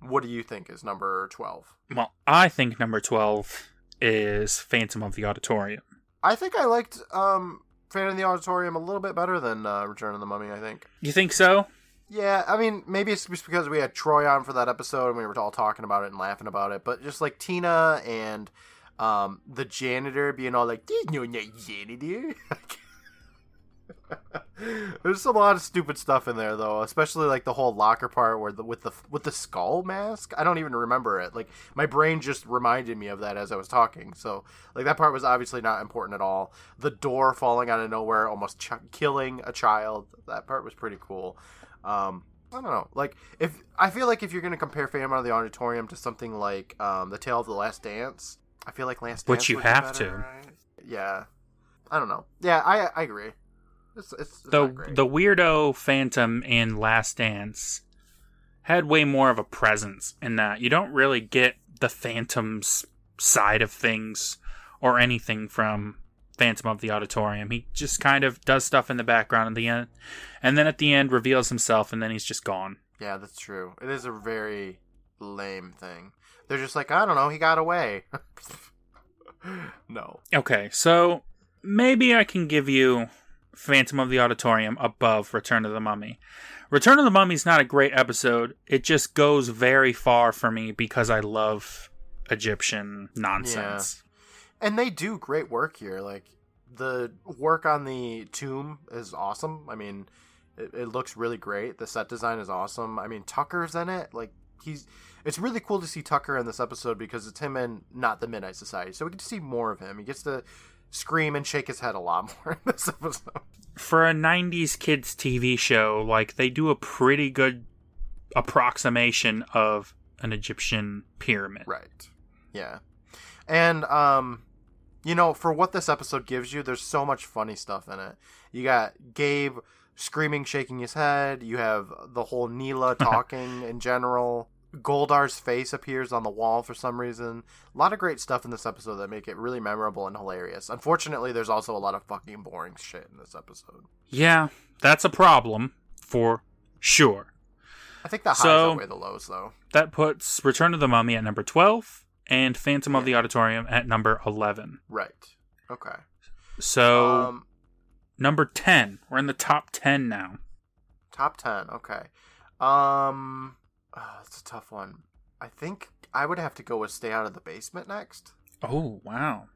what do you think is number twelve? Well, I think number 12 is Phantom of the Auditorium. I think I liked um, Fan in the Auditorium a little bit better than uh, Return of the Mummy. I think. You think so? Yeah, I mean, maybe it's just because we had Troy on for that episode and we were all talking about it and laughing about it. But just like Tina and um, the janitor being all like, "There's no no janitor." There's a lot of stupid stuff in there though, especially like the whole locker part where the with the with the skull mask. I don't even remember it. Like my brain just reminded me of that as I was talking. So like that part was obviously not important at all. The door falling out of nowhere, almost ch- killing a child. That part was pretty cool. Um, I don't know. Like if I feel like if you're gonna compare Phantom of the Auditorium to something like um, the Tale of the Last Dance, I feel like Last Dance. Which you have better, to. right? Yeah. I don't know. Yeah, I I agree. It's, it's, The the weirdo Phantom in Last Dance had way more of a presence in that. You don't really get the Phantom's side of things or anything from Phantom of the Auditorium. He just kind of does stuff in the background at the end, and then at the end reveals himself, and then he's just gone. Yeah, that's true. It is a very lame thing. They're just like, I don't know, he got away. no. Okay, so maybe I can give you Phantom of the Auditorium above Return of the Mummy. Return of the Mummy is not a great episode. It just goes very far for me because I love Egyptian nonsense. And they do great work here. Like the work on the tomb is awesome. I mean, it, it looks really great. The set design is awesome. I mean, Tucker's in it. Like he's it's really cool to see Tucker in this episode because it's him and not the Midnight Society. So we get to see more of him. He gets to scream and shake his head a lot more in this episode. For a 90s kids TV show, like they do a pretty good approximation of an Egyptian pyramid. Right. Yeah. And um you know, for what this episode gives you, there's so much funny stuff in it. You got Gabe screaming, shaking his head. You have the whole Nila talking in general. Goldar's face appears on the wall for some reason. A lot of great stuff in this episode that make it really memorable and hilarious. Unfortunately, there's also a lot of fucking boring shit in this episode. Yeah, that's a problem for sure. I think the highs So- outweigh the lows, though. That puts Return of the Mummy at number 12 and Phantom of the Auditorium at number 11. Right. Okay. So, um, number 10. We're in the top 10 now. Top ten. Okay. Um, oh, it's a tough one. I think I would have to go with "Stay Out of the Basement" next. Oh, wow.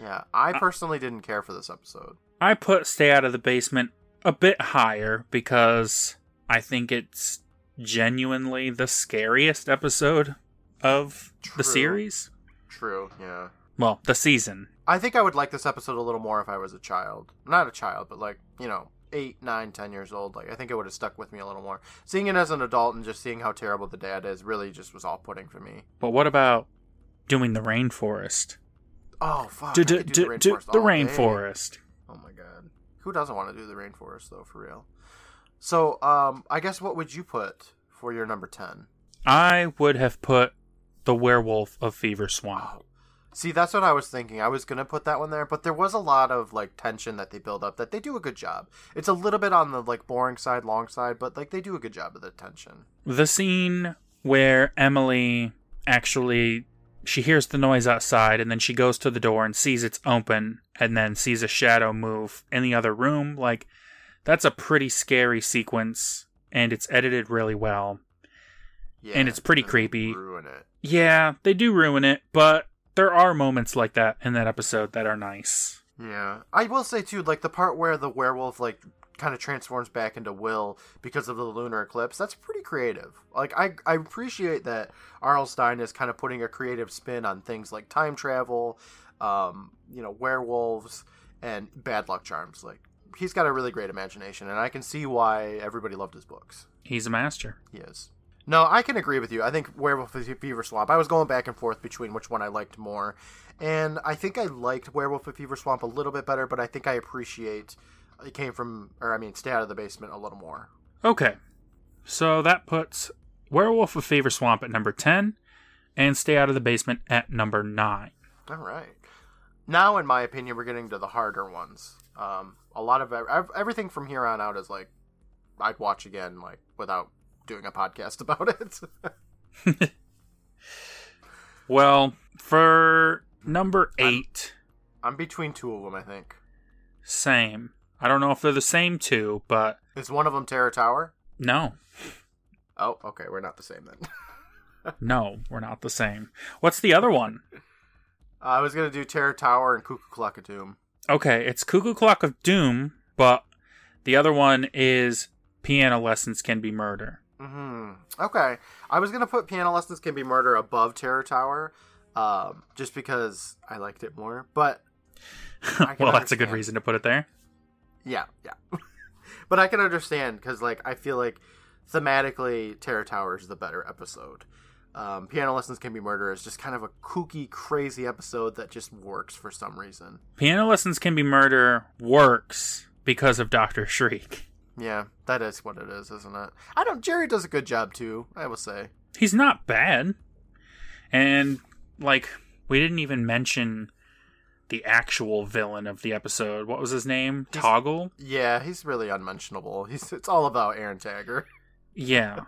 Yeah, I Uh, personally didn't care for this episode. I put Stay Out of the Basement a bit higher because I think it's genuinely the scariest episode of the series. True. Yeah. Well, the season. I think I would like this episode a little more if I was a child. Not a child, but like you know, eight, nine, ten years old. Like I think it would have stuck with me a little more. Seeing it as an adult and just seeing how terrible the dad is really just was off-putting for me. But what about doing the rainforest? Oh fuck! Do, do, could do, the do rainforest. the all rainforest. Oh my god. Who doesn't want to do the rainforest though, for real? So, um, I guess what would you put for your number ten? I would have put the werewolf of Fever Swamp. Oh. See, that's what I was thinking. I was gonna put that one there, but there was a lot of like tension that they build up that they do a good job. It's a little bit on the like boring side, long side, but like they do a good job of the tension. The scene where Emily actually she hears the noise outside and then she goes to the door and sees it's open and then sees a shadow move in the other room like that's a pretty scary sequence and it's edited really well. Yeah, And it's pretty creepy. Ruin it. Yeah, they do ruin it, but there are moments like that in that episode that are nice. Yeah, I will say too, like the part where the werewolf like kind of transforms back into Will because of the lunar eclipse. That's pretty creative. Like I I appreciate that R.L. Stine is kind of putting a creative spin on things like time travel, um, you know, werewolves and bad luck charms. Like he's got a really great imagination, and I can see why everybody loved his books. He's a master. He is. No, I can agree with you. I think Werewolf of Fever Swamp. I was going back and forth between which one I liked more, and I think I liked Werewolf of Fever Swamp a little bit better, but I think I appreciate it came from, or I mean, Stay Out of the Basement a little more. Okay. So that puts Werewolf of Fever Swamp at number 10 and Stay Out of the Basement at number 9. All right. Now, in my opinion, we're getting to the harder ones. Um, a lot of everything from here on out is like I'd watch again, like without doing a podcast about it. well, for number 8, I'm between two of them, I think. Same. I don't know if they're the same two, but Is one of them Terror Tower? no. Oh, okay, we're not the same then. No, we're not the same. What's the other one? I was gonna do Terror Tower and Cuckoo Clock of Doom. Okay, it's Cuckoo Clock of Doom, but the other one is Piano Lessons Can Be Murder. Hmm. Okay, I was gonna put Piano Lessons Can Be Murder above Terror Tower, um, just because I liked it more. But well, that's a good reason to put it there. Yeah, yeah. but I can understand because, like, I feel like thematically, Terror Tower is the better episode. Um, Piano Lessons Can Be Murder is just kind of a kooky, crazy episode that just works for some reason. Piano Lessons Can Be Murder works because of Dr. Shriek. Yeah, that is what it is, isn't it? I don't. Jerry does a good job too. I will say. He's not bad. And, like, we didn't even mention the actual villain of the episode. What was his name? He's- Toggle? Yeah, he's really unmentionable. He's it's all about Aron Tager. Yeah.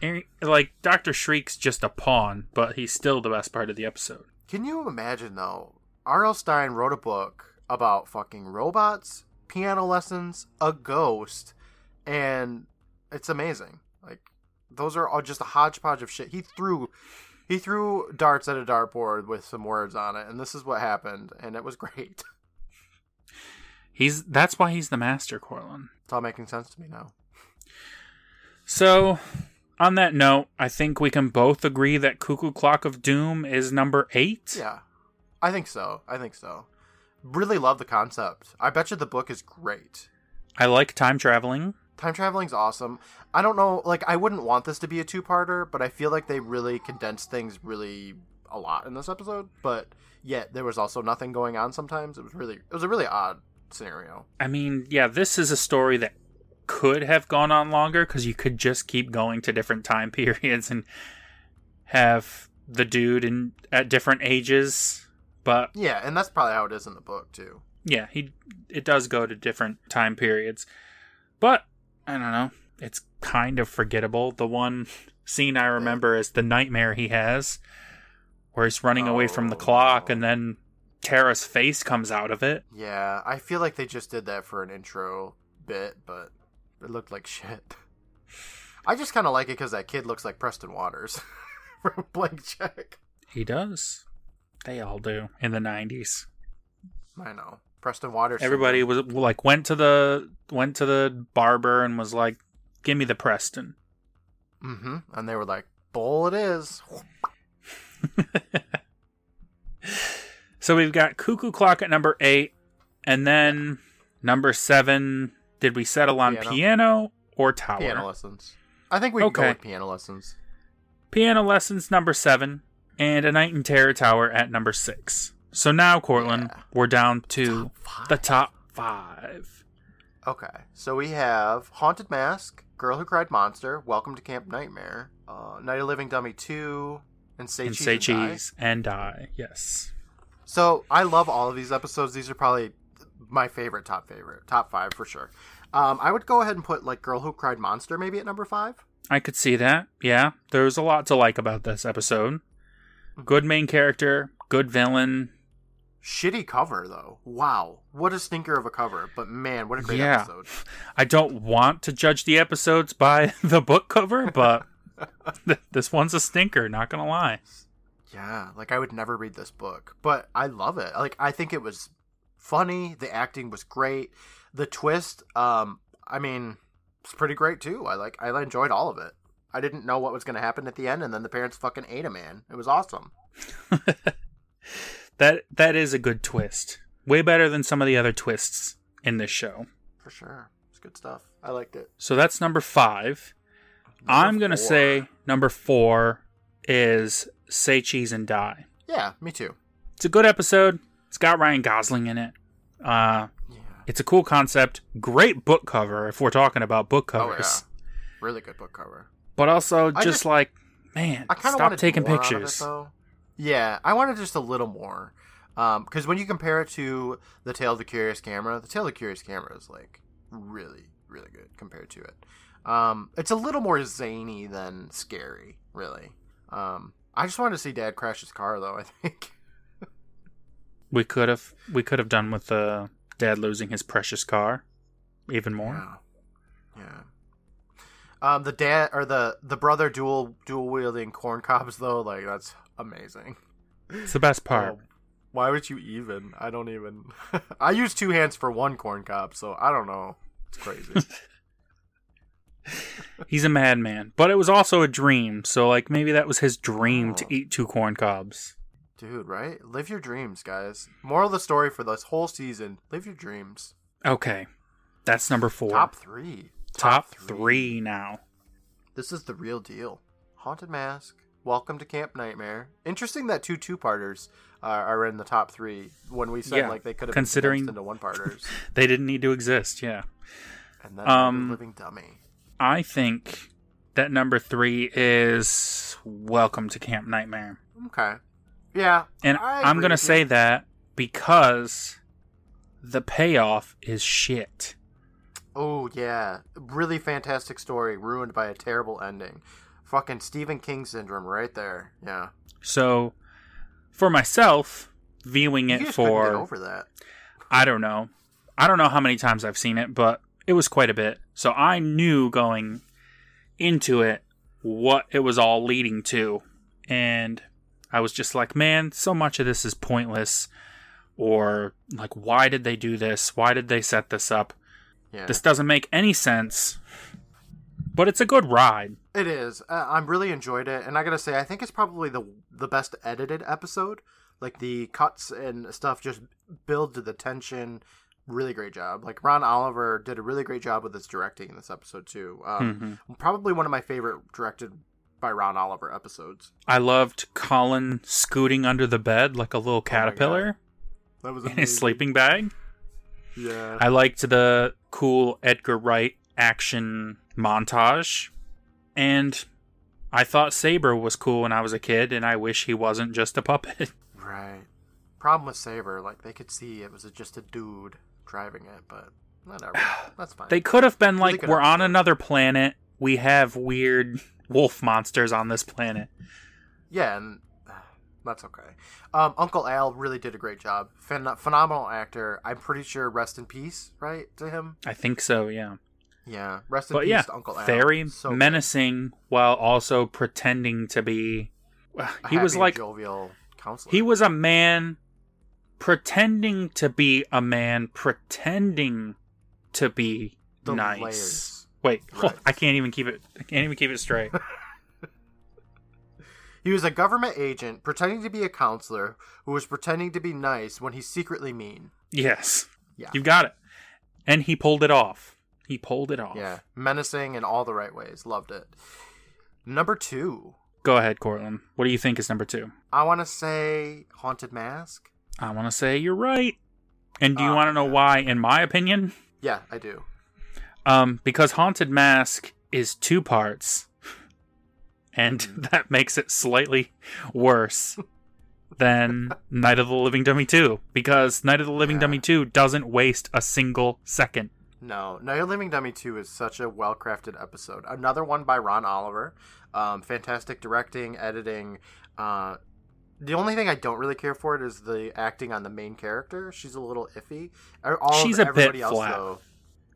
And, like, Dr. Shriek's just a pawn, but he's still the best part of the episode. Can you imagine though? R.L. Stine wrote a book about fucking robots, piano lessons, a ghost, and it's amazing. Like those are all just a hodgepodge of shit. He threw he threw darts at a dartboard with some words on it, and this is what happened, and it was great. He's that's why he's the master, Courtland. It's all making sense to me now. So, on that note, I think we can both agree that Cuckoo Clock of Doom is number eight. Yeah. I think so. I think so. Really love the concept. I bet you the book is great. I like time traveling. Time traveling's awesome. I don't know, like I wouldn't want this to be a two-parter, but I feel like they really condensed things really a lot in this episode. But yet there was also nothing going on. Sometimes it was really, it was a really odd scenario. I mean, yeah, this is a story that could have gone on longer because you could just keep going to different time periods and have the dude in at different ages. But Yeah, and that's probably how it is in the book too. yeah, he it does go to different time periods. But I don't know, it's kind of forgettable. The one scene I remember is the nightmare he has where he's running away from the Oh, clock and then Tara's face comes out of it. Yeah, I feel like they just did that for an intro bit, but it looked like shit. I just kind of like it because that kid looks like Preston Waters from Blank Check. He does. They all do in the 90s. I know Preston Waters. Everybody was like went to the went to the barber and was like, "Give me the Preston." Mm-hmm. And they were like, "Bull, it is." So we've got Cuckoo Clock at number eight, and then number seven. Did we settle on Piano. piano, or tower? Piano lessons. I think we Okay. go with piano lessons. Piano lessons number seven, and a night in Terror Tower at number six. So now, Courtland, Yeah. we're down to Top the top five. Okay, so we have Haunted Mask, Girl Who Cried Monster, Welcome to Camp Nightmare, uh, Night of Living Dummy Two, and Say and Cheese say and Die. cheese and die. Yes. So I love all of these episodes. These are probably my favorite, top favorite, top five for sure. Um, I would go ahead and put like Girl Who Cried Monster maybe at number five. I could see that. Yeah, there's a lot to like about this episode. Good main character, good villain. Shitty cover though. Wow, what a stinker of a cover. But man, what a great Yeah. episode. I don't want to judge the episodes by the book cover, but th- this one's a stinker, not gonna lie. Yeah, like I would never read this book, but I love it. Like I think it was funny. The acting was great. The twist, um, I mean, it's pretty great too. I like, I enjoyed all of it. I didn't know what was going to happen at the end, and then the parents fucking ate a man. It was awesome. that that is a good twist. Way better than some of the other twists in this show. For sure, it's good stuff. I liked it. So that's number five. Number I'm gonna say number four is Say Cheese and Die. yeah, me too. It's a good episode. It's got Ryan Gosling in it. Uh, Yeah. it's a cool concept. Great book cover if we're talking about book Oh covers. yeah, really good book cover. But also just, just- like, man, I kind of stop taking of it, pictures. Yeah, I wanted just a little more. Because when you compare it to the Tale of the Curious Camera, the Tale of the Curious Camera is like really, really good compared to it. Um, it's a little more zany than scary, really. Um, I just wanted to see Dad crash his car, though. I think. we could have we could have done with the dad losing his precious car even more. Yeah. Yeah. Um, the dad or the the brother dual dual wielding corn cobs though, like that's amazing. It's the best part. Oh, why would you even? I don't even. I use two hands for one corn cob, so I don't know. It's crazy. He's a madman, but it was also a dream. So like maybe that was his dream to Oh. eat two corn cobs. Dude, right? Live your dreams, guys. Moral of the story for this whole season: live your dreams. Okay, that's number four. Top three. Top three now. This is the real deal. Haunted Mask. Welcome to Camp Nightmare. Interesting that two two-parters uh, are in the top three when we said Yeah, like they could have considering- been condensed into one-parters. They didn't need to exist. Yeah. and then Um, Living Dummy. I think that number three is Welcome to Camp Nightmare. Okay. Yeah. And I I'm going to say that because the payoff is shit. Oh yeah, really fantastic story ruined by a terrible ending. Fucking Stephen King syndrome right there. Yeah. So, for myself, viewing it just couldn't get for, over that. I don't know. I don't know how many times I've seen it, but it was quite a bit. So I knew going into it what it was all leading to. And I was just like, man, so much of this is pointless. Or, like, why did they do this? Why did they set this up? Yeah. This doesn't make any sense. But it's a good ride. It is. Uh, I really enjoyed it, and I gotta say, I think it's probably the the best edited episode. Like the cuts and stuff just build to the tension. Really great job. Like Ron Oliver did a really great job with his directing in this episode too. Um, Mhm. Probably one of my favorite directed by Ron Oliver episodes. I loved Colin scooting under the bed like a little caterpillar That was in his sleeping bag. Yeah. I liked the cool Edgar Wright action montage. And I thought Saber was cool when I was a kid, and I wish he wasn't just a puppet. Right. Problem with Saber, like they could see it was just a dude driving it, but whatever. That's fine. they could have been like, we're on another planet. We have weird wolf monsters on this planet. Yeah, and that's okay. Um, Uncle Al really did a great job. Phen- phenomenal actor. I'm pretty sure rest in peace, right, to him? I think so, yeah. Yeah, rest in But peace yeah, to Uncle Al. very So good. menacing while also pretending to be. He was like jovial counselor. He was a man pretending to be a man pretending to be The nice. layers. Wait, Right. I can't even keep it. I can't even keep it straight. He was a government agent pretending to be a counselor who was pretending to be nice when he's secretly mean. yes, Yeah. you got it. And he pulled it off. He pulled it off. Yeah, menacing in all the right ways. Loved it. Number two, Go ahead, Courtland. What do you think is number two? I want to say Haunted Mask. I want to say you're right. And do you Oh, want to know yeah. why? In my opinion, Yeah, I do. um, because Haunted Mask is two parts, and that makes it slightly worse than Night of the Living Dummy 2. Because Night of the Living Yeah. Dummy 2 doesn't waste a single second. No, Night of the Living Dummy 2 is such a well crafted episode. Another one by Ron Oliver. Um, fantastic directing, editing. Uh, the only thing I don't really care for it is the acting on the main character. She's a little iffy. Er- All She's of a bit else, flat. though.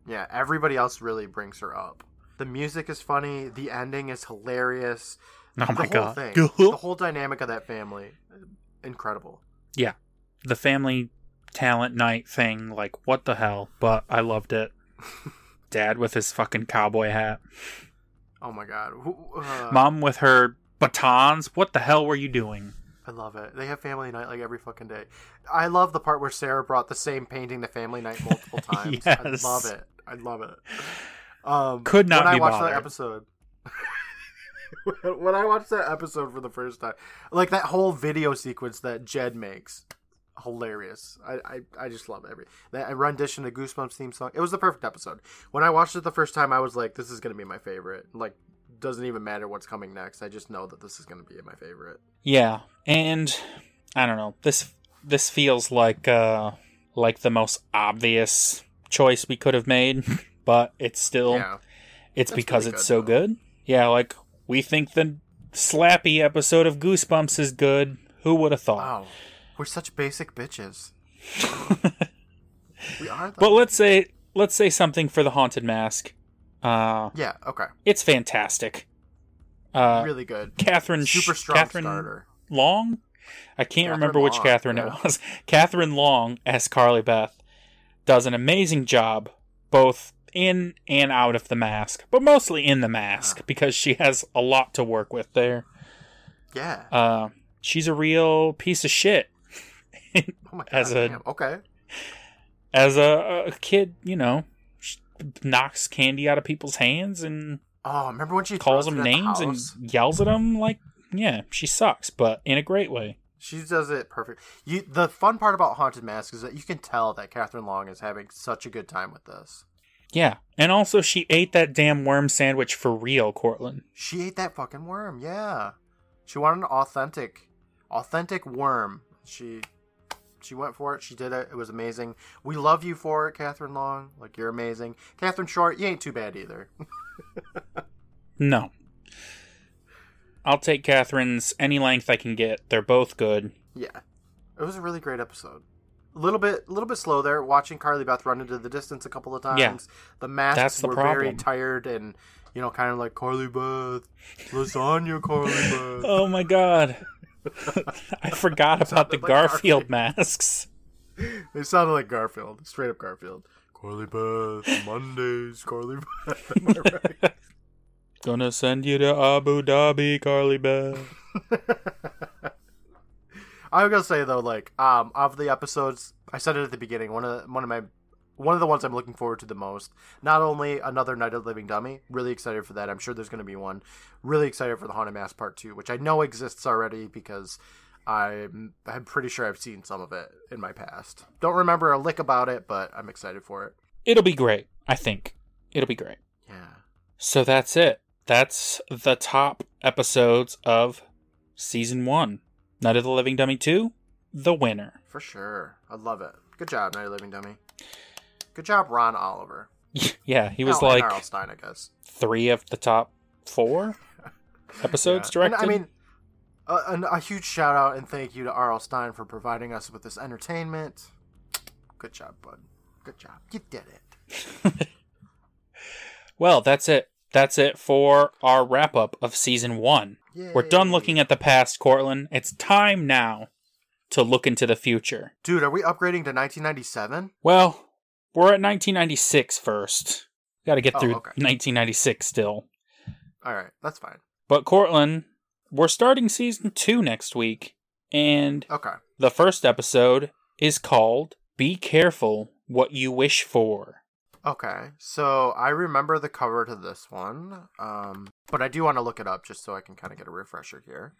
Yeah, everybody else really brings her up. The music is funny. The ending is hilarious. Oh the my whole god. thing, the whole dynamic of that family, incredible. Yeah, the family talent night thing. Like, what the hell? But I loved it. Dad with his fucking cowboy hat. Oh my god. Uh, Mom with her batons. What the hell were you doing? I love it. They have family night like every fucking day. I love the part where Sarah brought the same painting to family night multiple times. Yes. I love it. I love it. Um, Could not when be I watched bothered. that episode. when I watched that episode for the first time, like that whole video sequence that Jed makes, hilarious. I I, I just love every that rendition of Goosebumps theme song. It was the perfect episode. When I watched it the first time, I was like, "This is gonna be my favorite." Like, doesn't even matter what's coming next. I just know that this is gonna be my favorite. Yeah, and I don't know. This this feels like uh like the most obvious choice we could have made, but it's still Yeah. it's That's because it's good, so though. good. Yeah, like we think the slappy episode of Goosebumps is good. Who would have thought? Wow. We're such basic bitches. we are though. But let's say let's say something for the haunted mask. Uh yeah, okay. it's fantastic. Uh really good. Kathryn Super strong Kathryn starter. Long? I can't Kathryn remember which Kathryn yeah. it was. Kathryn Long as Carly Beth does an amazing job both in and out of the mask, but mostly in the mask because she has a lot to work with there. Yeah. Uh, she's a real piece of shit oh my god. as a- damn. Okay. as a, a kid. You know, knocks candy out of people's hands and Oh, remember when she calls them at the names and yells at them. Like, yeah, she sucks, but in a great way. She does it perfect. You the fun part about Haunted Mask is that you can tell that Kathryn Long is having such a good time with this. Yeah, and also she ate that damn worm sandwich for real, Courtland. She ate that fucking worm, yeah. She wanted an authentic authentic worm. She she went for it. She did it. It was amazing. We love you for it, Kathryn Long. Like you're amazing. Kathryn Short, you ain't too bad either. No. I'll take Kathryn's any length I can get. They're both good. Yeah, it was a really great episode. A little bit, a little bit slow there. Watching Carly Beth run into the distance a couple of times. Yeah. The masks That's the were very tired and you know, kind of like Carly Beth, lasagna, Carly Beth. Oh my god. I forgot about the like Garfield Garfield. masks. They sounded like Garfield, straight up Garfield. Carly Beth, Mondays, Carly Beth. Am I right? Gonna send you to Abu Dhabi, Carly Beth. I was gonna say though, like, um, of the episodes, I said it at the beginning. One of the, one of my one of the ones I'm looking forward to the most. Not only another Night of the Living Dummy, really excited for that. I'm sure there's gonna be one. Really excited for the Haunted Mask Part Two, which I know exists already because I'm I'm pretty sure I've seen some of it in my past. Don't remember a lick about it, but I'm excited for it. It'll be great, I think. It'll be great. Yeah. So that's it. That's the top episodes of season one. Night of the Living Dummy 2, the winner. For sure. I love it. Good job, Night of the Living Dummy. Good job, Ron Oliver. yeah, he was Oh, and like R.L. Stine, I guess. three of the top four episodes Yeah. And, directed. I mean, a, a, a huge shout out and thank you to R.L. Stine for providing us with this entertainment. Good job, bud. Good job. You did it. well, that's it. That's it for our wrap up of season one. We're done looking at the past, Courtland. It's time now to look into the future. Dude, are we upgrading to 1997? Well, we're at 1996 first. Got to get Oh, through okay. 1996 still. All right, that's fine. But Courtland, we're starting season two next week, and Okay. the first episode is called "Be Careful What You Wish For." Okay. So I remember the cover to this one, um, but I do want to look it up just so I can kind of get a refresher here.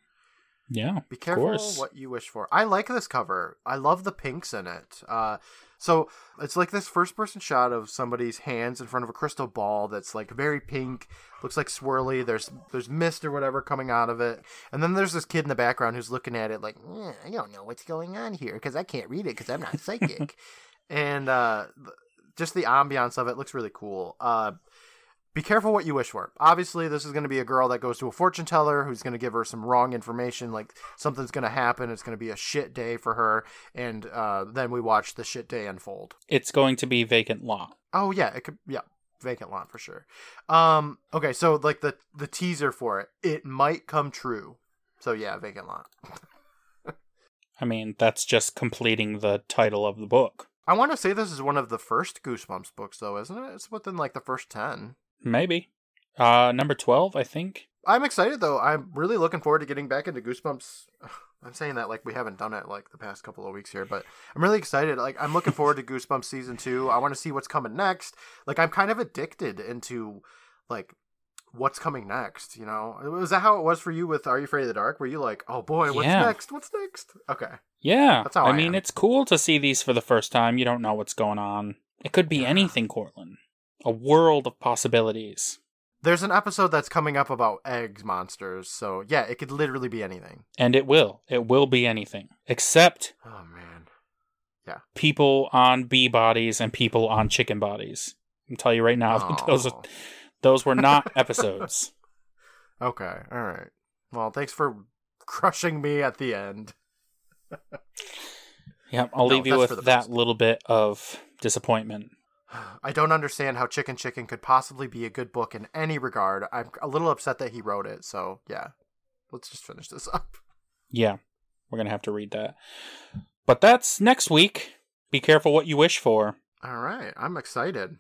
Yeah, Be careful what you wish for. I like this cover. I love the pinks in it. Uh, so it's like this first person shot of somebody's hands in front of a crystal ball that's like very pink, looks like swirly. There's there's mist or whatever coming out of it, and then there's this kid in the background who's looking at it like, "Eh, I don't know what's going on here because I can't read it because I'm not psychic. and uh, just the ambiance of it looks really cool. Uh, be careful what you wish for. Obviously, this is going to be a girl that goes to a fortune teller who's going to give her some wrong information, like something's going to happen. It's going to be a shit day for her, and uh, then we watch the shit day unfold. It's going to be vacant lot. Oh yeah, it could yeah, vacant lot for sure. Um, okay, so like the the teaser for it, it might come true. So yeah, vacant lot. I mean, that's just completing the title of the book. I want to say this is one of the first Goosebumps books, though, isn't it? It's within like the first 10. Maybe. Uh, number 12, I think. I'm excited, though. I'm really looking forward to getting back into Goosebumps. I'm saying that like we haven't done it like the past couple of weeks here, but I'm really excited. Like I'm looking forward to Goosebumps season two. I want to see what's coming next. Like I'm kind of addicted into like what's coming next. You know, was that how it was for you with Are You Afraid of the Dark? Were you like, oh boy, what's Yeah. next? What's next? Okay, Yeah. That's how I, I mean, am. it's cool to see these for the first time. You don't know what's going on. It could be Yeah. anything, Courtland. A world of possibilities. there's an episode that's coming up about eggs monsters. So yeah, it could literally be anything. And it will. It will be anything. Except Oh man, Yeah. people on bee bodies and people on chicken bodies. I can tell you right now, those are, Oh. Those were not episodes. Okay, all right. Well, thanks for crushing me at the end. Yep, I'll No, leave you with that little bit of disappointment. I don't understand how Chicken Chicken could possibly be a good book in any regard. I'm a little upset that he wrote it. So yeah, let's just finish this up. Yeah, we're gonna have to read that. But that's next week. Be careful what you wish for. All right, I'm excited.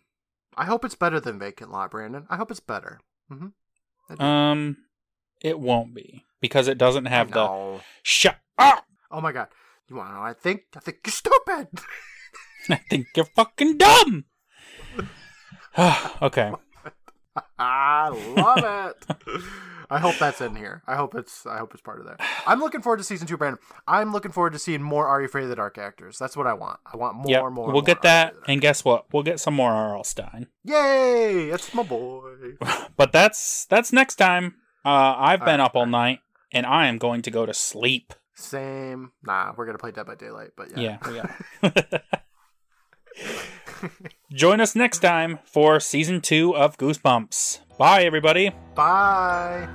I hope it's better than Vacant Lot, Brandon. I hope it's better. Mm-hmm. Um, it won't be because it doesn't have the shut up. Oh my god. You want to know? I think I think you're stupid. I think you're fucking dumb. okay. I love it. I hope that's in here. I hope it's I hope it's part of that. I'm looking forward to season two, Brandon. I'm looking forward to seeing more Are You Afraid of the Dark actors. That's what I want. I want more, Yep. more. more we'll get Are that, Afraid of the and guess what? We'll get some more R.L. Stine. Yay! It's my boy. But that's that's next time. Uh, I've been up all night, and I am going to go to sleep. Same. Nah, we're gonna play Dead by Daylight, but yeah. Yeah, are. Join us next time for season two of Goosebumps. Bye, everybody. Bye.